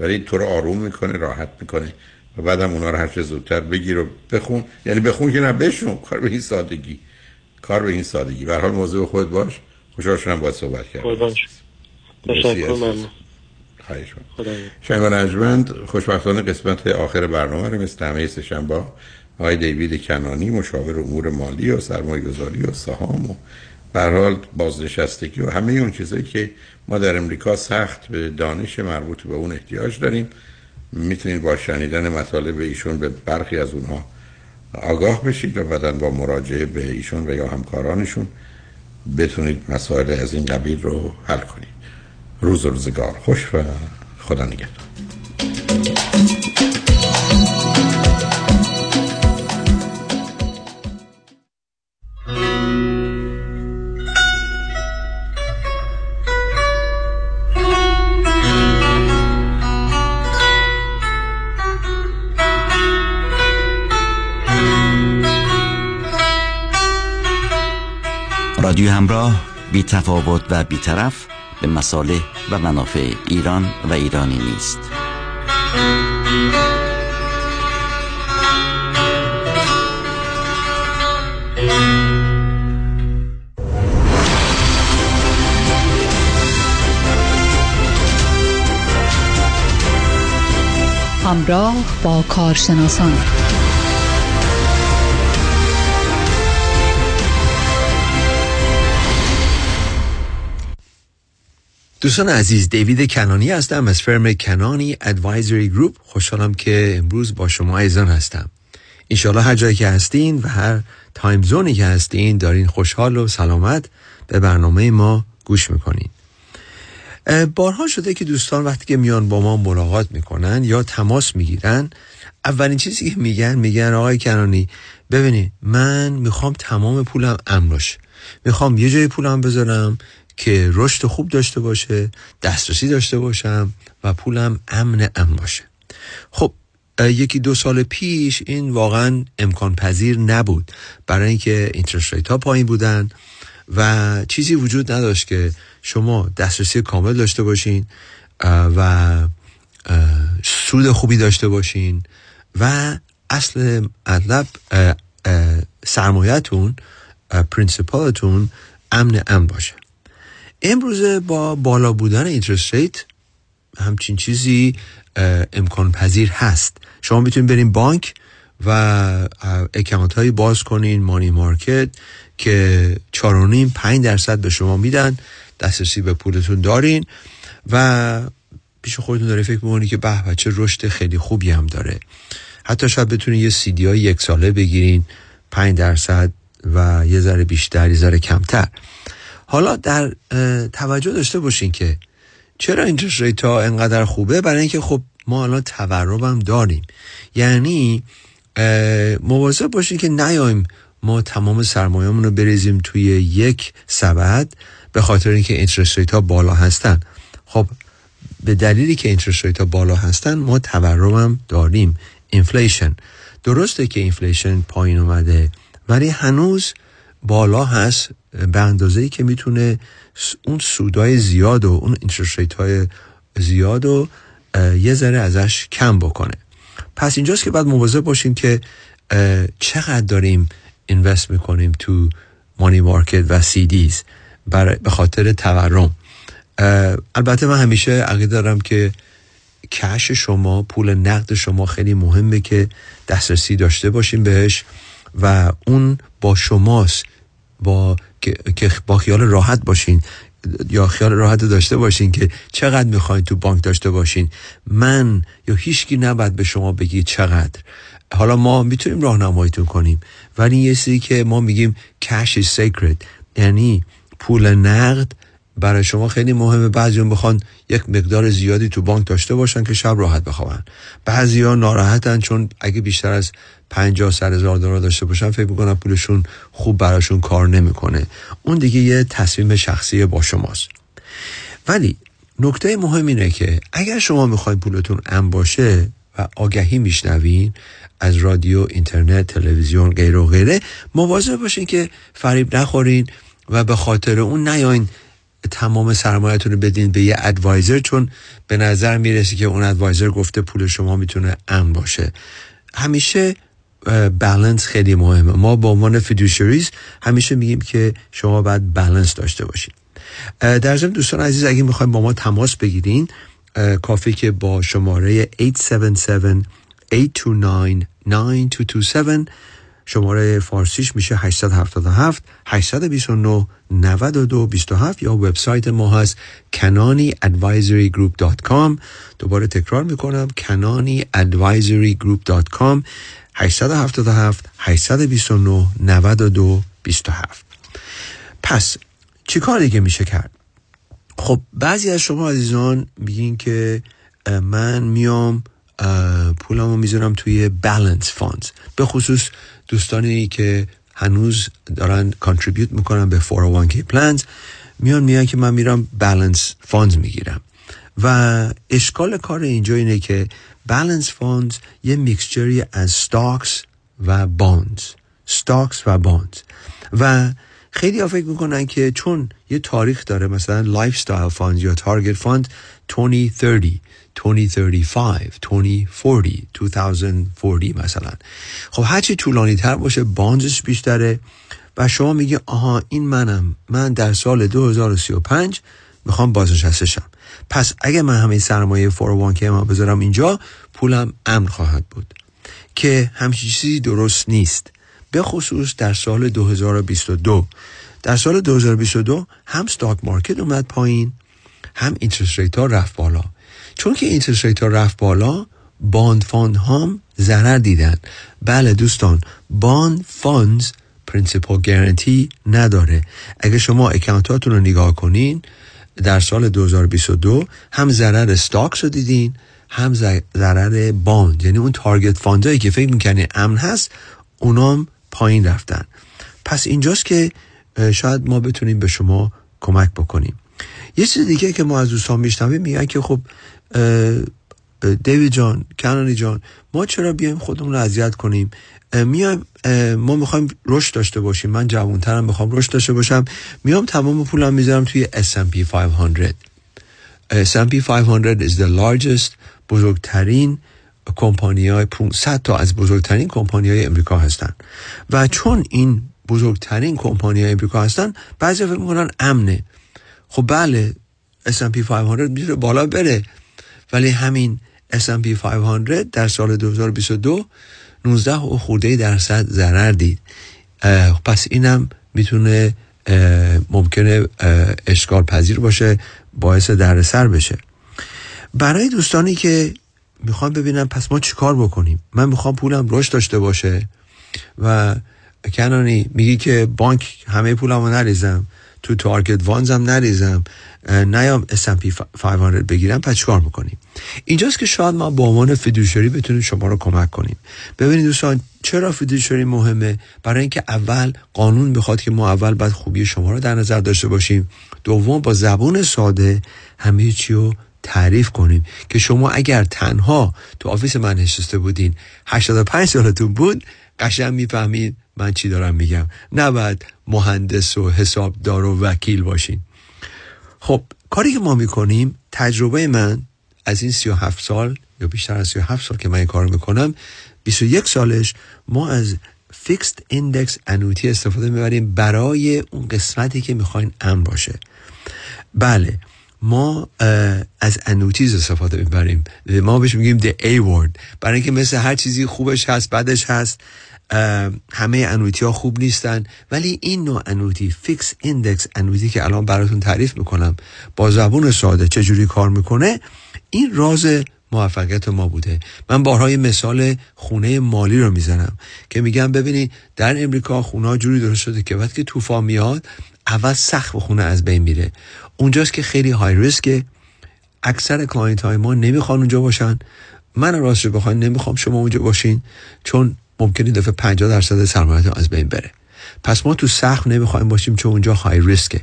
ولی تو رو آروم می‌کنه راحت می‌کنه و بعدم اونا رو هر چه زودتر بگیر و بخون. یعنی بخون که نه بشنو کار به این سادگی. کار به این سادگی. به حال موضوع خود باش. خوشحال شدم باید صحبت کردم. تشکر عزیز. ممنون خواهش می‌کنم. خدا شنگان اجمند خوشبختانه قسمت آخر برنامه رو مثل همه سه‌شنبه آقای دیوید کنانی مشاور امور مالی و سرمایه گذاری و سهام و حال بازنشستگی و همه اون چیزایی که ما در امریکا سخت به دانش مربوط به اون احتیاج داریم می‌تونید با شنیدن مطالب ایشون به برخی از اونها آگاه بشید و بعدا با مراجعه به ایشون و یا همکارانشون بتونید مسائل از این قبیل رو حل کنید روز و روزگار. خوش و خدا نگهدار. رادیو همراه بی تفاوت و بیطرف به مصالح و منافع ایران و ایرانی نیست. همراه با کارشناسان دوستان عزیز دیوید کنانی هستم از firm کنانی Advisory Group. خوشحالم که امروز با شما عزیزان هستم. انشالله هر جایی که هستین و هر time zone ی که هستین دارین خوشحال و سلامت به برنامه ما گوش می‌کنین. بارها شده که دوستان وقتی که میان با ما ملاقات می‌کنن یا تماس می‌گیرن اولین چیزی که میگن میگن آقای کنانی ببینید من می‌خوام تمام پولم امن باشه. می‌خوام یه جای پولم بذارم که رشد خوب داشته باشه دسترسی داشته باشم و پولم امن امن باشه. خب یکی دو سال پیش این واقعا امکان پذیر نبود. برای اینکه اینترست ریت ها پایین بودن و چیزی وجود نداشت که شما دسترسی کامل داشته باشین و سود خوبی داشته باشین و اصل مطلب اه، principal تون امن امن باشه. امروزه با بالا بودن interest rate همچین چیزی امکان پذیر هست. شما می‌تونید برین بانک و account های باز کنین money market که چارونیم پنج درصد به شما میدن. دسترسی به پولتون دارین و پیش خودتون داره فکر می‌کنی که به به چه رشد خیلی خوبی هم داره. حتی شاید بتونین یه سیدی های یک ساله بگیرین پنج درصد و یه ذره بیشتر یه ذره کمتر. حالا در توجه داشته باشین که چرا interest rate ها انقدر خوبه؟ برای اینکه خب ما الان تورم هم داریم. یعنی مواظب باشین که نیایم ما تمام سرمایه‌مون رو بریزیم توی یک سبد به خاطر اینکه interest rate ها بالا هستن. خب به دلیلی که interest rate ها بالا هستن ما تورم هم داریم. inflation درسته که inflation پایین اومده ولی هنوز بالا هست به اندازه ای که می‌تونه اون سودای زیاد و اون interest های زیاد و یه ذره ازش کم بکنه. پس اینجاست که باید مواظب باشیم که چقدر داریم invest می‌کنیم تو money market و CDs برای به خاطر تورم. البته من همیشه عقیده دارم که کش شما پول نقد شما خیلی مهمه که دسترسی داشته باشین بهش و اون با شماست با که با خیال راحت باشین یا خیال راحت داشته باشین که چقدر می‌خواین تو بانک داشته باشین. من یا هیچکی نباید به شما بگی چقدر. حالا ما می‌تونیم راهنماییتون کنیم ولی یه چیزی که ما میگیم cash is sacred یعنی پول نقد برای شما خیلی مهمه. بعضی بخوان یک مقدار زیادی تو بانک داشته باشن که شب راحت بخوابن. بعضی ها ناراحتن چون اگه بیشتر از 50 سر هزار دلار داشته باشن فکر می‌کنن پولشون خوب براشون کار نمی‌کنه. اون دیگه یه تصمیم شخصی با شماست. ولی نکته مهم اینه که اگر شما می‌خواید پولتون ام باشه و آگهی میشنوین از رادیو اینترنت تلویزیون غیر و غیره مواظب باشین که فریب نخورین و به خاطر اون نیاین تمام سرمایهتون رو بدین به یه ادوایزر چون به نظر می‌رسی که اون ادوایزر گفته پول شما می‌تونه ام باشه. همیشه بالانس خیلی مهمه. ما با عنوان فیدوشریز همیشه میگیم که شما باید بالانس داشته باشید در ضمن دوستان عزیز اگه می‌خوایم با ما تماس بگیرین کافی که با شماره 877 829 9227 شماره فارسیش میشه 877 829 92 27 یا وبسایت ما هست kanani advisory group.com دوباره تکرار می‌کنم kanani advisory group.com 877 829 92 27 پس چی کار دیگه میشه کرد؟ خب بعضی از شما عزیزان میگین که من میام پولمو می‌ذارم توی balanced funds به خصوص دوستانی که هنوز دارن contribute می‌کنن به 401k plans میان میان که من میرم balanced funds می‌گیرم. و اشکال کار اینجا اینه که balanced funds یه mixture ی از stocks و bonds stocks و bonds و خیلی ها فکر می‌کنن که چون یه تاریخ داره مثلا lifestyle fund یا target fund 2030 2035 2040 2040 مثلا. خب هرچی طولانی تر باشه bonds ش بیشتره و شما میگه آها این منم من در سال 2035 می‌خوام بازنشسته پس اگه من همه سرمایه 401k مو بذارم اینجا پولم امن خواهد بود. که همچین چیزی درست نیست. به خصوص در سال 2022 در سال 2022 هم stock market اومد پایین هم interest rate ها رفت بالا. چون که rate ها رفت بالا bond fund هم ضرر دیدن. بله دوستان bond funds principal guarantee نداره. اگه شما account اتون رو نگاه کنین در سال 2022 هم ضرر stocks رو دیدین هم ضرر bond. یعنی اون target fund ایی که فکر می‌کنه امن هست اونام پایین رفتن. پس اینجاست که شاید ما بتونیم به شما کمک بکنیم. یه چیز دیگه که ما از دوستان میشنویم میگن که خب دیوید جان کنانی جان ما چرا بیایم خودمون رو اذیت کنیم؟ میایم ما می‌خوایم رشد داشته باشیم. من جوانترم می‌خوام رشد داشته باشم. میام تمام پولم می‌ذارم توی S&P 500 S&P 500 is the largest بزرگترین کمپانی های 500 تا از بزرگترین کمپانی های امریکا هستن. و چون این بزرگترین کمپانی های امریکا هستن بعضی فکر می‌کنن امنه. خب بله S&P 500 میره بالا بره. ولی همین S&P 500 در سال 2022 19 و خورده درصد ضرر دید. پس اینم می‌تونه ممکنه اشکال پذیر باشه باعث دردسر بشه. برای دوستانی که می‌خوام ببینم پس ما چیکار بکنیم؟ من می‌خوام پولم رشد داشته باشه و کنانی میگی که بانک همه پولم رو نریزم. تو تارگت وانزم نریزم. نیام S&P 500 بگیرم پس چیکار بکنیم اینجاست که شاید ما با عنوان فیدوشری بتونیم شما رو کمک کنیم. ببینید دوستان چرا fiduciary مهمه؟ برای اینکه اول قانون بخواد که ما اول باید خوبی شما رو در نظر داشته باشیم. دوم با زبون ساده همه چی رو تعریف کنیم که شما اگر تنها تو office من نشسته بودین 85 سالتون بود قشنگ می‌فهمید من چی دارم میگم؟ نباید مهندس و حسابدار و وکیل باشین. خب کاری که ما می‌کنیم تجربه من از این 37 سال یا بیشتر از 37 سال که من این کار می‌کنم 21 سالش ما از fixed index annuity استفاده می‌بریم برای اون قسمتی که می‌خواین امن باشه. بله ما از annuities استفاده می‌بریم. ما بهش میگیم the A word. برای اینکه مثل هر چیزی خوبش هست بدش هست. همه annuity ها خوب نیستن. ولی این نوع annuity fixed index annuity که الان براتون تعریف می‌کنم با زبون ساده چجوری کار می‌کنه؟ این راز موفقیت ما بوده. من بارهای مثال خونه مالی رو می‌زنم که میگم ببینید در امریکا خونه جوری درست شده که وقتی طوفان میاد اول سقف خونه از بین میره. اونجاست که خیلی high risk ه اکثر client های ما نمی‌خوان اونجا باشن. من راستش بخواین نمی‌خوام شما اونجا باشین. چون ممکنه دفعه 50 درصد سرمایه‌تون از بین بره. پس ما تو سقف نمی‌خوایم باشیم چون اونجا high risk ه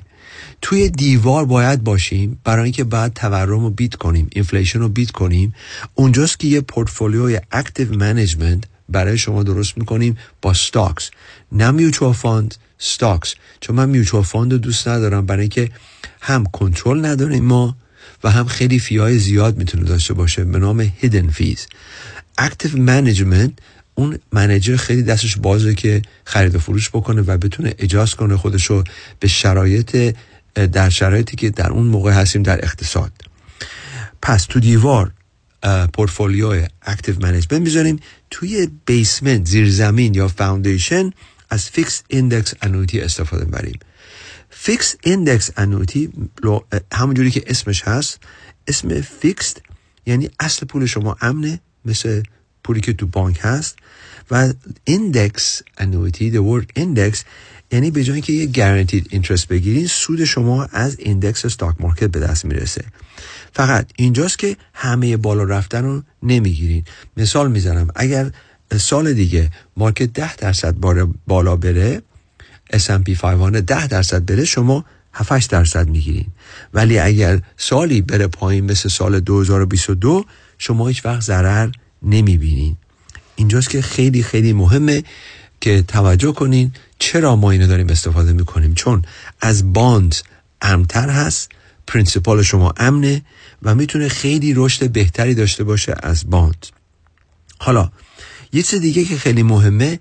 توی دیوار باید باشیم برای اینکه بعد تورم رو beat کنیم inflation رو beat کنیم. اونجاست که یه portfolio ی active management برای شما درست می‌کنیم با stocks نه mutual fund stocks چون من mutual fund رو دوست ندارم برای اینکه هم کنترل نداریم ما و هم خیلی fee ای زیاد می‌تونه داشته باشه به نام hidden fees active management اون manager خیلی دستش بازه که خرید و فروش بکنه و بتونه اجاز کنه خودشو به شرایط در شرایطی که در اون موقع هستیم در اقتصاد. پس تو دیوار portfolio active management می‌ذاریم توی basement زیر زمین یا foundation از fixed index annuity استفاده می‌بریم fixed index annuity همونجوری که اسمش هست اسم فیکس یعنی اصل پول شما امنه مثل پولی که تو بانک هست. و index annuity the word index یعنی به جای که یه guaranteed interest بگیرین سود شما از index stock market به دست می‌رسه. فقط اینجاست که همه بالا رفتن رو نمی‌گیرین. مثال می‌زنم اگر سال دیگه market ده درصد بالا بره S&P 500 ده درصد بره شما 7 درصد می‌گیرین. ولی اگر سالی بره پایین مثل سال 2022 شما هیچ وقت ضرر نمی‌بینین. اینجاست که خیلی خیلی مهمه که توجه کنین چرا ما اینو داریم استفاده می‌کنیم. چون از bond امن‌تر هست principal شما امنه و می‌تونه خیلی رشد بهتری داشته باشه از bond. حالا یه چیز دیگه که خیلی مهمه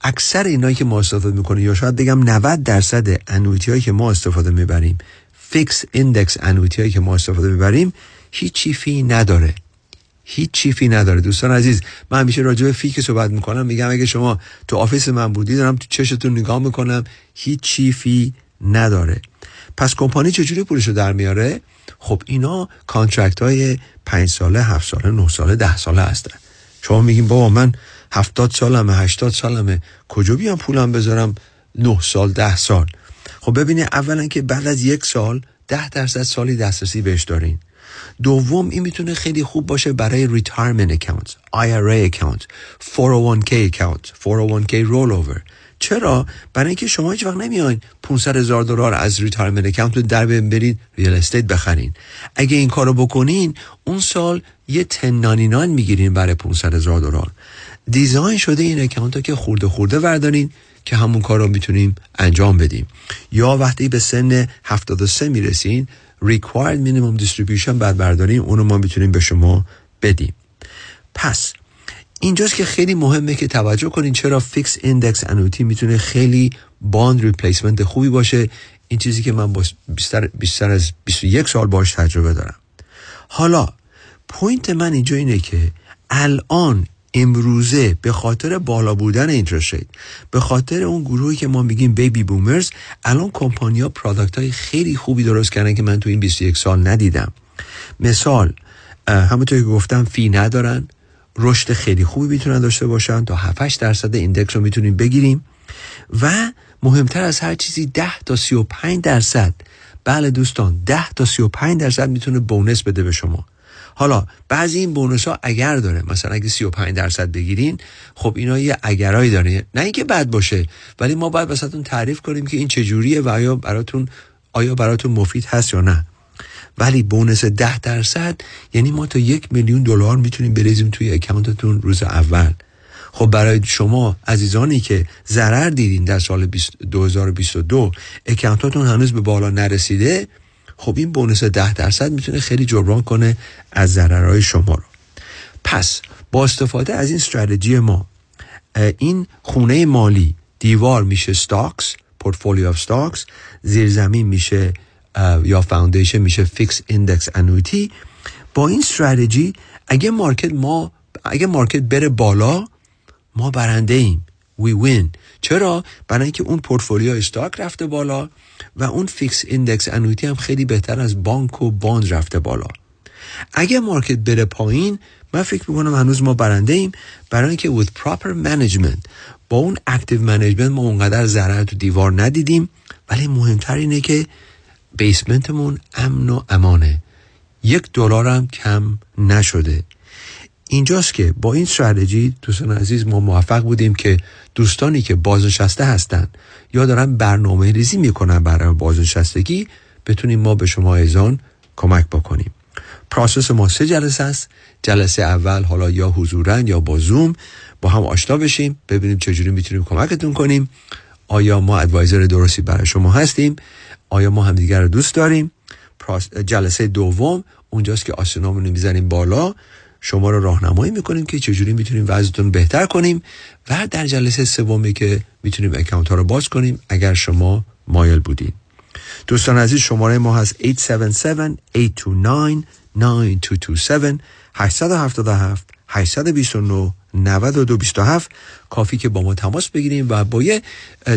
اکثر اینایی که ما استفاده می‌کنیم یا شاید بگم 90 درصد annuity هایی که ما استفاده می‌بریم fixed index annuity هایی که ما استفاده می‌بریم هیچی fee نداره. هیچ fee نداره. دوستان عزیز من همیشه راجع به fee که صحبت می‌کنم. میگم اگه شما تو office من بودی دارم تو چشتون نگاه می‌کنم. هیچ fee نداره. پس کمپانی چجوری پولش رو در میاره؟ خب اینا contract های 5 ساله 7 ساله 9 ساله 10 ساله هستن. شما میگین بابا من 70 سالمه 80 سالمه. کجا بیام پولم بذارم؟ 9 سال 10 سال. خب ببینید اولا که بعد از یک سال 10 درصد سالی دسترسی بهش دارین. دوم این می‌تونه خیلی خوب باشه برای retirement account IRA account 401k account 401k rollover. چرا؟ برای اینکه شما هیچ وقت نمیاین 500 هزار دلار از retirement account در برید real estate بخرین. اگه این کارو بکنین اون سال یه 1099 می‌گیرین برای 500 هزار دلار. design شده این account که خورده خورده وردارین که همون کار رو می‌تونیم انجام بدیم. یا وقتی به سن 73 می‌رسین required minimum distribution بعد برداریم اونو ما می‌تونیم به شما بدیم. پس اینجاست که خیلی مهمه که توجه کنین چرا fixed index annuity می‌تونه خیلی bond replacement خوبی باشه. این چیزی که من بیشتر, بیشتر از 21 سال باش تجربه دارم. حالا point من اینجا اینه که الان امروزه به خاطر بالا بودن interest به خاطر اون گروهی که ما میگیم baby boomers الان کمپانیا product های خیلی خوبی درست کردن که من تو این 21 سال ندیدم. مثال همونطور که گفتم fee ندارن رشد خیلی خوبی می‌تونن داشته باشن تا 7 درصد index رو می‌تونیم بگیریم و مهمتر از هر چیزی 10 تا 35 درصد بله دوستان 10 تا 35 درصد می‌تونه بونس بده به شما. حالا بعضی این بونوس ها اگر داره مثلا اگه 35 درصد بگیرین خب اینا یه اگرایی داره. نه اینکه بد باشه ولی ما باید واسهتون تعریف کنیم که این چجوریه و آیا براتون آیا براتون مفید هست یا نه. ولی بونس 10 درصد یعنی ما تا یک میلیون دلار می‌تونیم بریزیم توی اکانتتون روز اول. خب برای شما عزیزانی که ضرر دیدین در سال 2022 account تون هنوز به بالا نرسیده خب این bonus ده درصد می‌تونه خیلی جبران کنه از ضررهای شما رو. پس با استفاده از این استراتژی ما این خونه مالی دیوار میشه stocks portfolio of stocks زیرزمین میشه یا foundation میشه fixed index annuity با این استراتژی اگه market ما اگه market بره بالا ما برنده ایم. we win چرا؟ برای اینکه اون portfolio stock رفته بالا و اون fixed index annuity هم خیلی بهتر از بانک و bond رفته بالا. اگه market بره پایین من فکر می‌کنم هنوز ما برنده ایم برای اینکه with proper management با اون active management ما اونقدر ضرر تو دیوار ندیدیم. ولی مهمتر اینه که بیسمنتمون امن و امانه. یک دلار هم کم نشده. اینجاست که با این استراتژی دوستان عزیز ما موفق بودیم که دوستانی که بازنشسته هستن یا دارن برنامه ریزی می‌کنن برای بازنشستگی بتونیم ما به شما ایزان کمک بکنیم. پراسس ما سه جلسه است. جلسه اول حالا یا حضورا یا با زوم با هم آشنا بشیم ببینیم چجوری می‌تونیم کمکتون کنیم. آیا ما ادوایزر درستی برای شما هستیم؟ آیا ما همدیگر رو دوست داریم؟ جلسه دوم اونجاست که آسنامون می‌زنیم بالا. شما رو راهنمایی می‌کنیم که چجوری می‌تونیم وضعتون بهتر کنیم و در جلسه سومی که می‌تونیم اکانت ها رو باز کنیم اگر شما مایل بودین دوستان عزیز شماره ما هست 877-829-9227 877 829 9227 کافی که با ما تماس بگیریم و با یه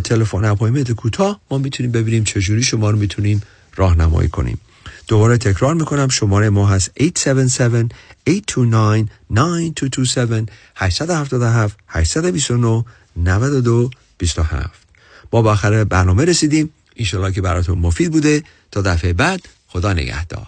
تلفن اپایمنت کوتاه ما می‌تونیم ببینیم چجوری شما رو می‌تونیم راهنمایی کنیم دوباره تکرار می‌کنم. شماره ما هست 877 829 9227 877 829 9227 با باخر برنامه رسیدیم. ایشالا که براتون مفید بوده. تا دفعه بعد خدا نگهدار.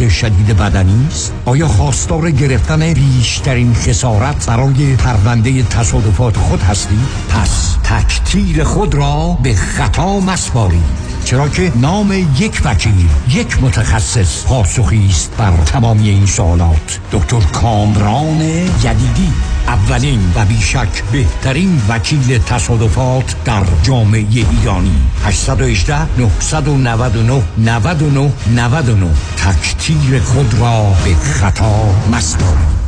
شدید بدنی است؟ آیا خواستار گرفتن بیشترین خسارت برای پرونده تصادفات خود هستید؟ پس تکتیر خود را به خطا مسپارید چرا که نام یک وکیل یک متخصص پاسخی است بر تمامی این سوالات دکتر کامران یدیدی اولین و بیشک بهترین وکیل تصادفات در جامعه ایرانی. 818 999 99 99 تکتیر خود را به خطا مسپارید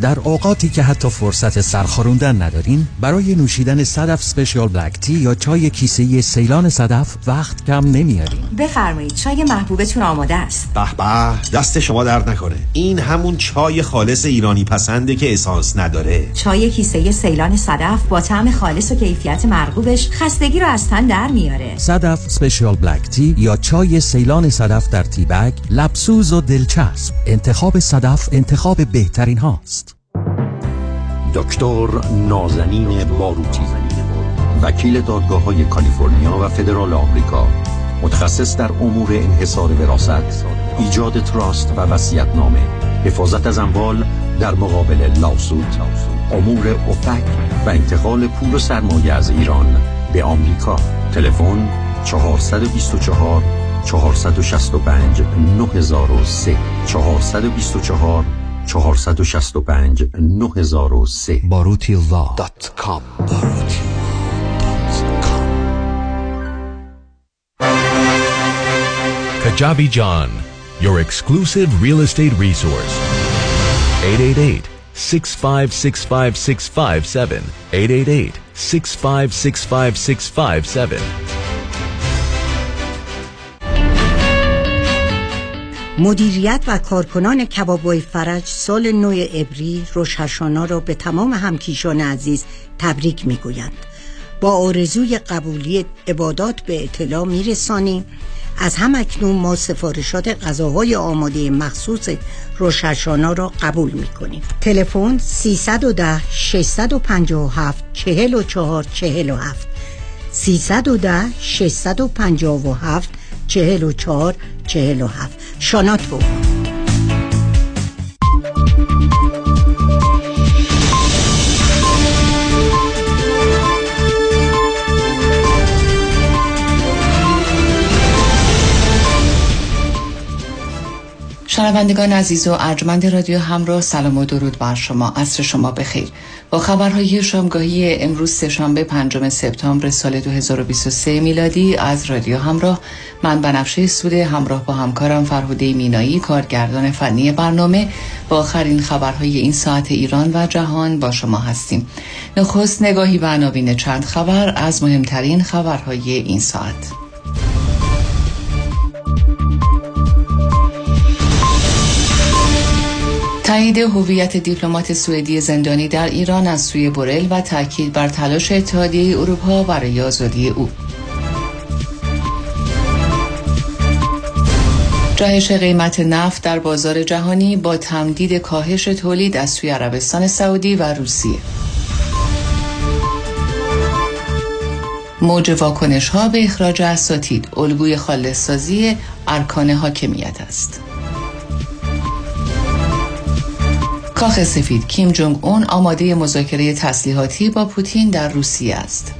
در اوقاتی که حتی فرصت سرخاروندن ندارین برای نوشیدن صدف سپیشال بلک تی یا چای کیسه سیلان صدف وقت کم نمیارین. بفرمایید چای محبوبتون آماده است. به به دست شما درد نکنه. این همون چای خالص ایرانی پسنده که اسانس نداره. چای کیسه سیلان صدف با طعم خالص و کیفیت مرغوبش خستگی رو از تن در میاره. صدف سپیشال بلک تی یا چای سیلان صدف در تی بگ لبسوز و دلچسب. انتخاب صدف انتخاب بهترین هاست. دکتر نازنین باروتی وکیل دادگاه های کالیفرنیا و فدرال آمریکا متخصص در امور انحصار وراثت ایجاد تراست و نامه حفاظت از اموال در مقابل لاسود امور افک و انتقال پول و سرمایه از ایران به آمریکا. تلفن 424 465 9003 424 465 9003 باروتی لا دات کام Kajabi John, your exclusive real estate resource. 888 6565657 888 6565657 مدیریت و کارکنان کبابای فرج سال نو ابری روشهشانا را به تمام همکیشان عزیز تبریک می‌گویند. با آرزوی قبولی عبادات به اطلاع میرسانیم. از هم اکنون ما سفارشات غذاهای آماده مخصوص روشهشانا را قبول می کنیم تلفن 310 657 44 47 310 657 44 47 شانات بود شنوندگان عزیز و ارجمند رادیو همراه سلام و درود بر شما. عصر شما بخیر. با خبرهای شامگاهی امروز سهشنبه پنجم سپتامبر سال 2023 میلادی از رادیو همراه. من بنفشه سوده همراه با همکارم فرهوده مینایی کارگردان فنی برنامه. با آخرین خبرهای این ساعت ایران و جهان با شما هستیم. نخست نگاهی به عناوین چند خبر از مهمترین خبرهای این ساعت. تایید هویت دیپلمات سوئدی زندانی در ایران از سوی بورل و تاکید بر تلاش اتحادیه اروپا برای آزادی او. جهش قیمت نفت در بازار جهانی با تمدید کاهش تولید از سوی عربستان سعودی و روسیه. موج واکنش ها به اخراج اساتید الگوی خالصسازی ارکان حاکمیت است. کاخ سفید کیم جونگ اون آماده مذاکره تسلیحاتی با پوتین در روسیه است.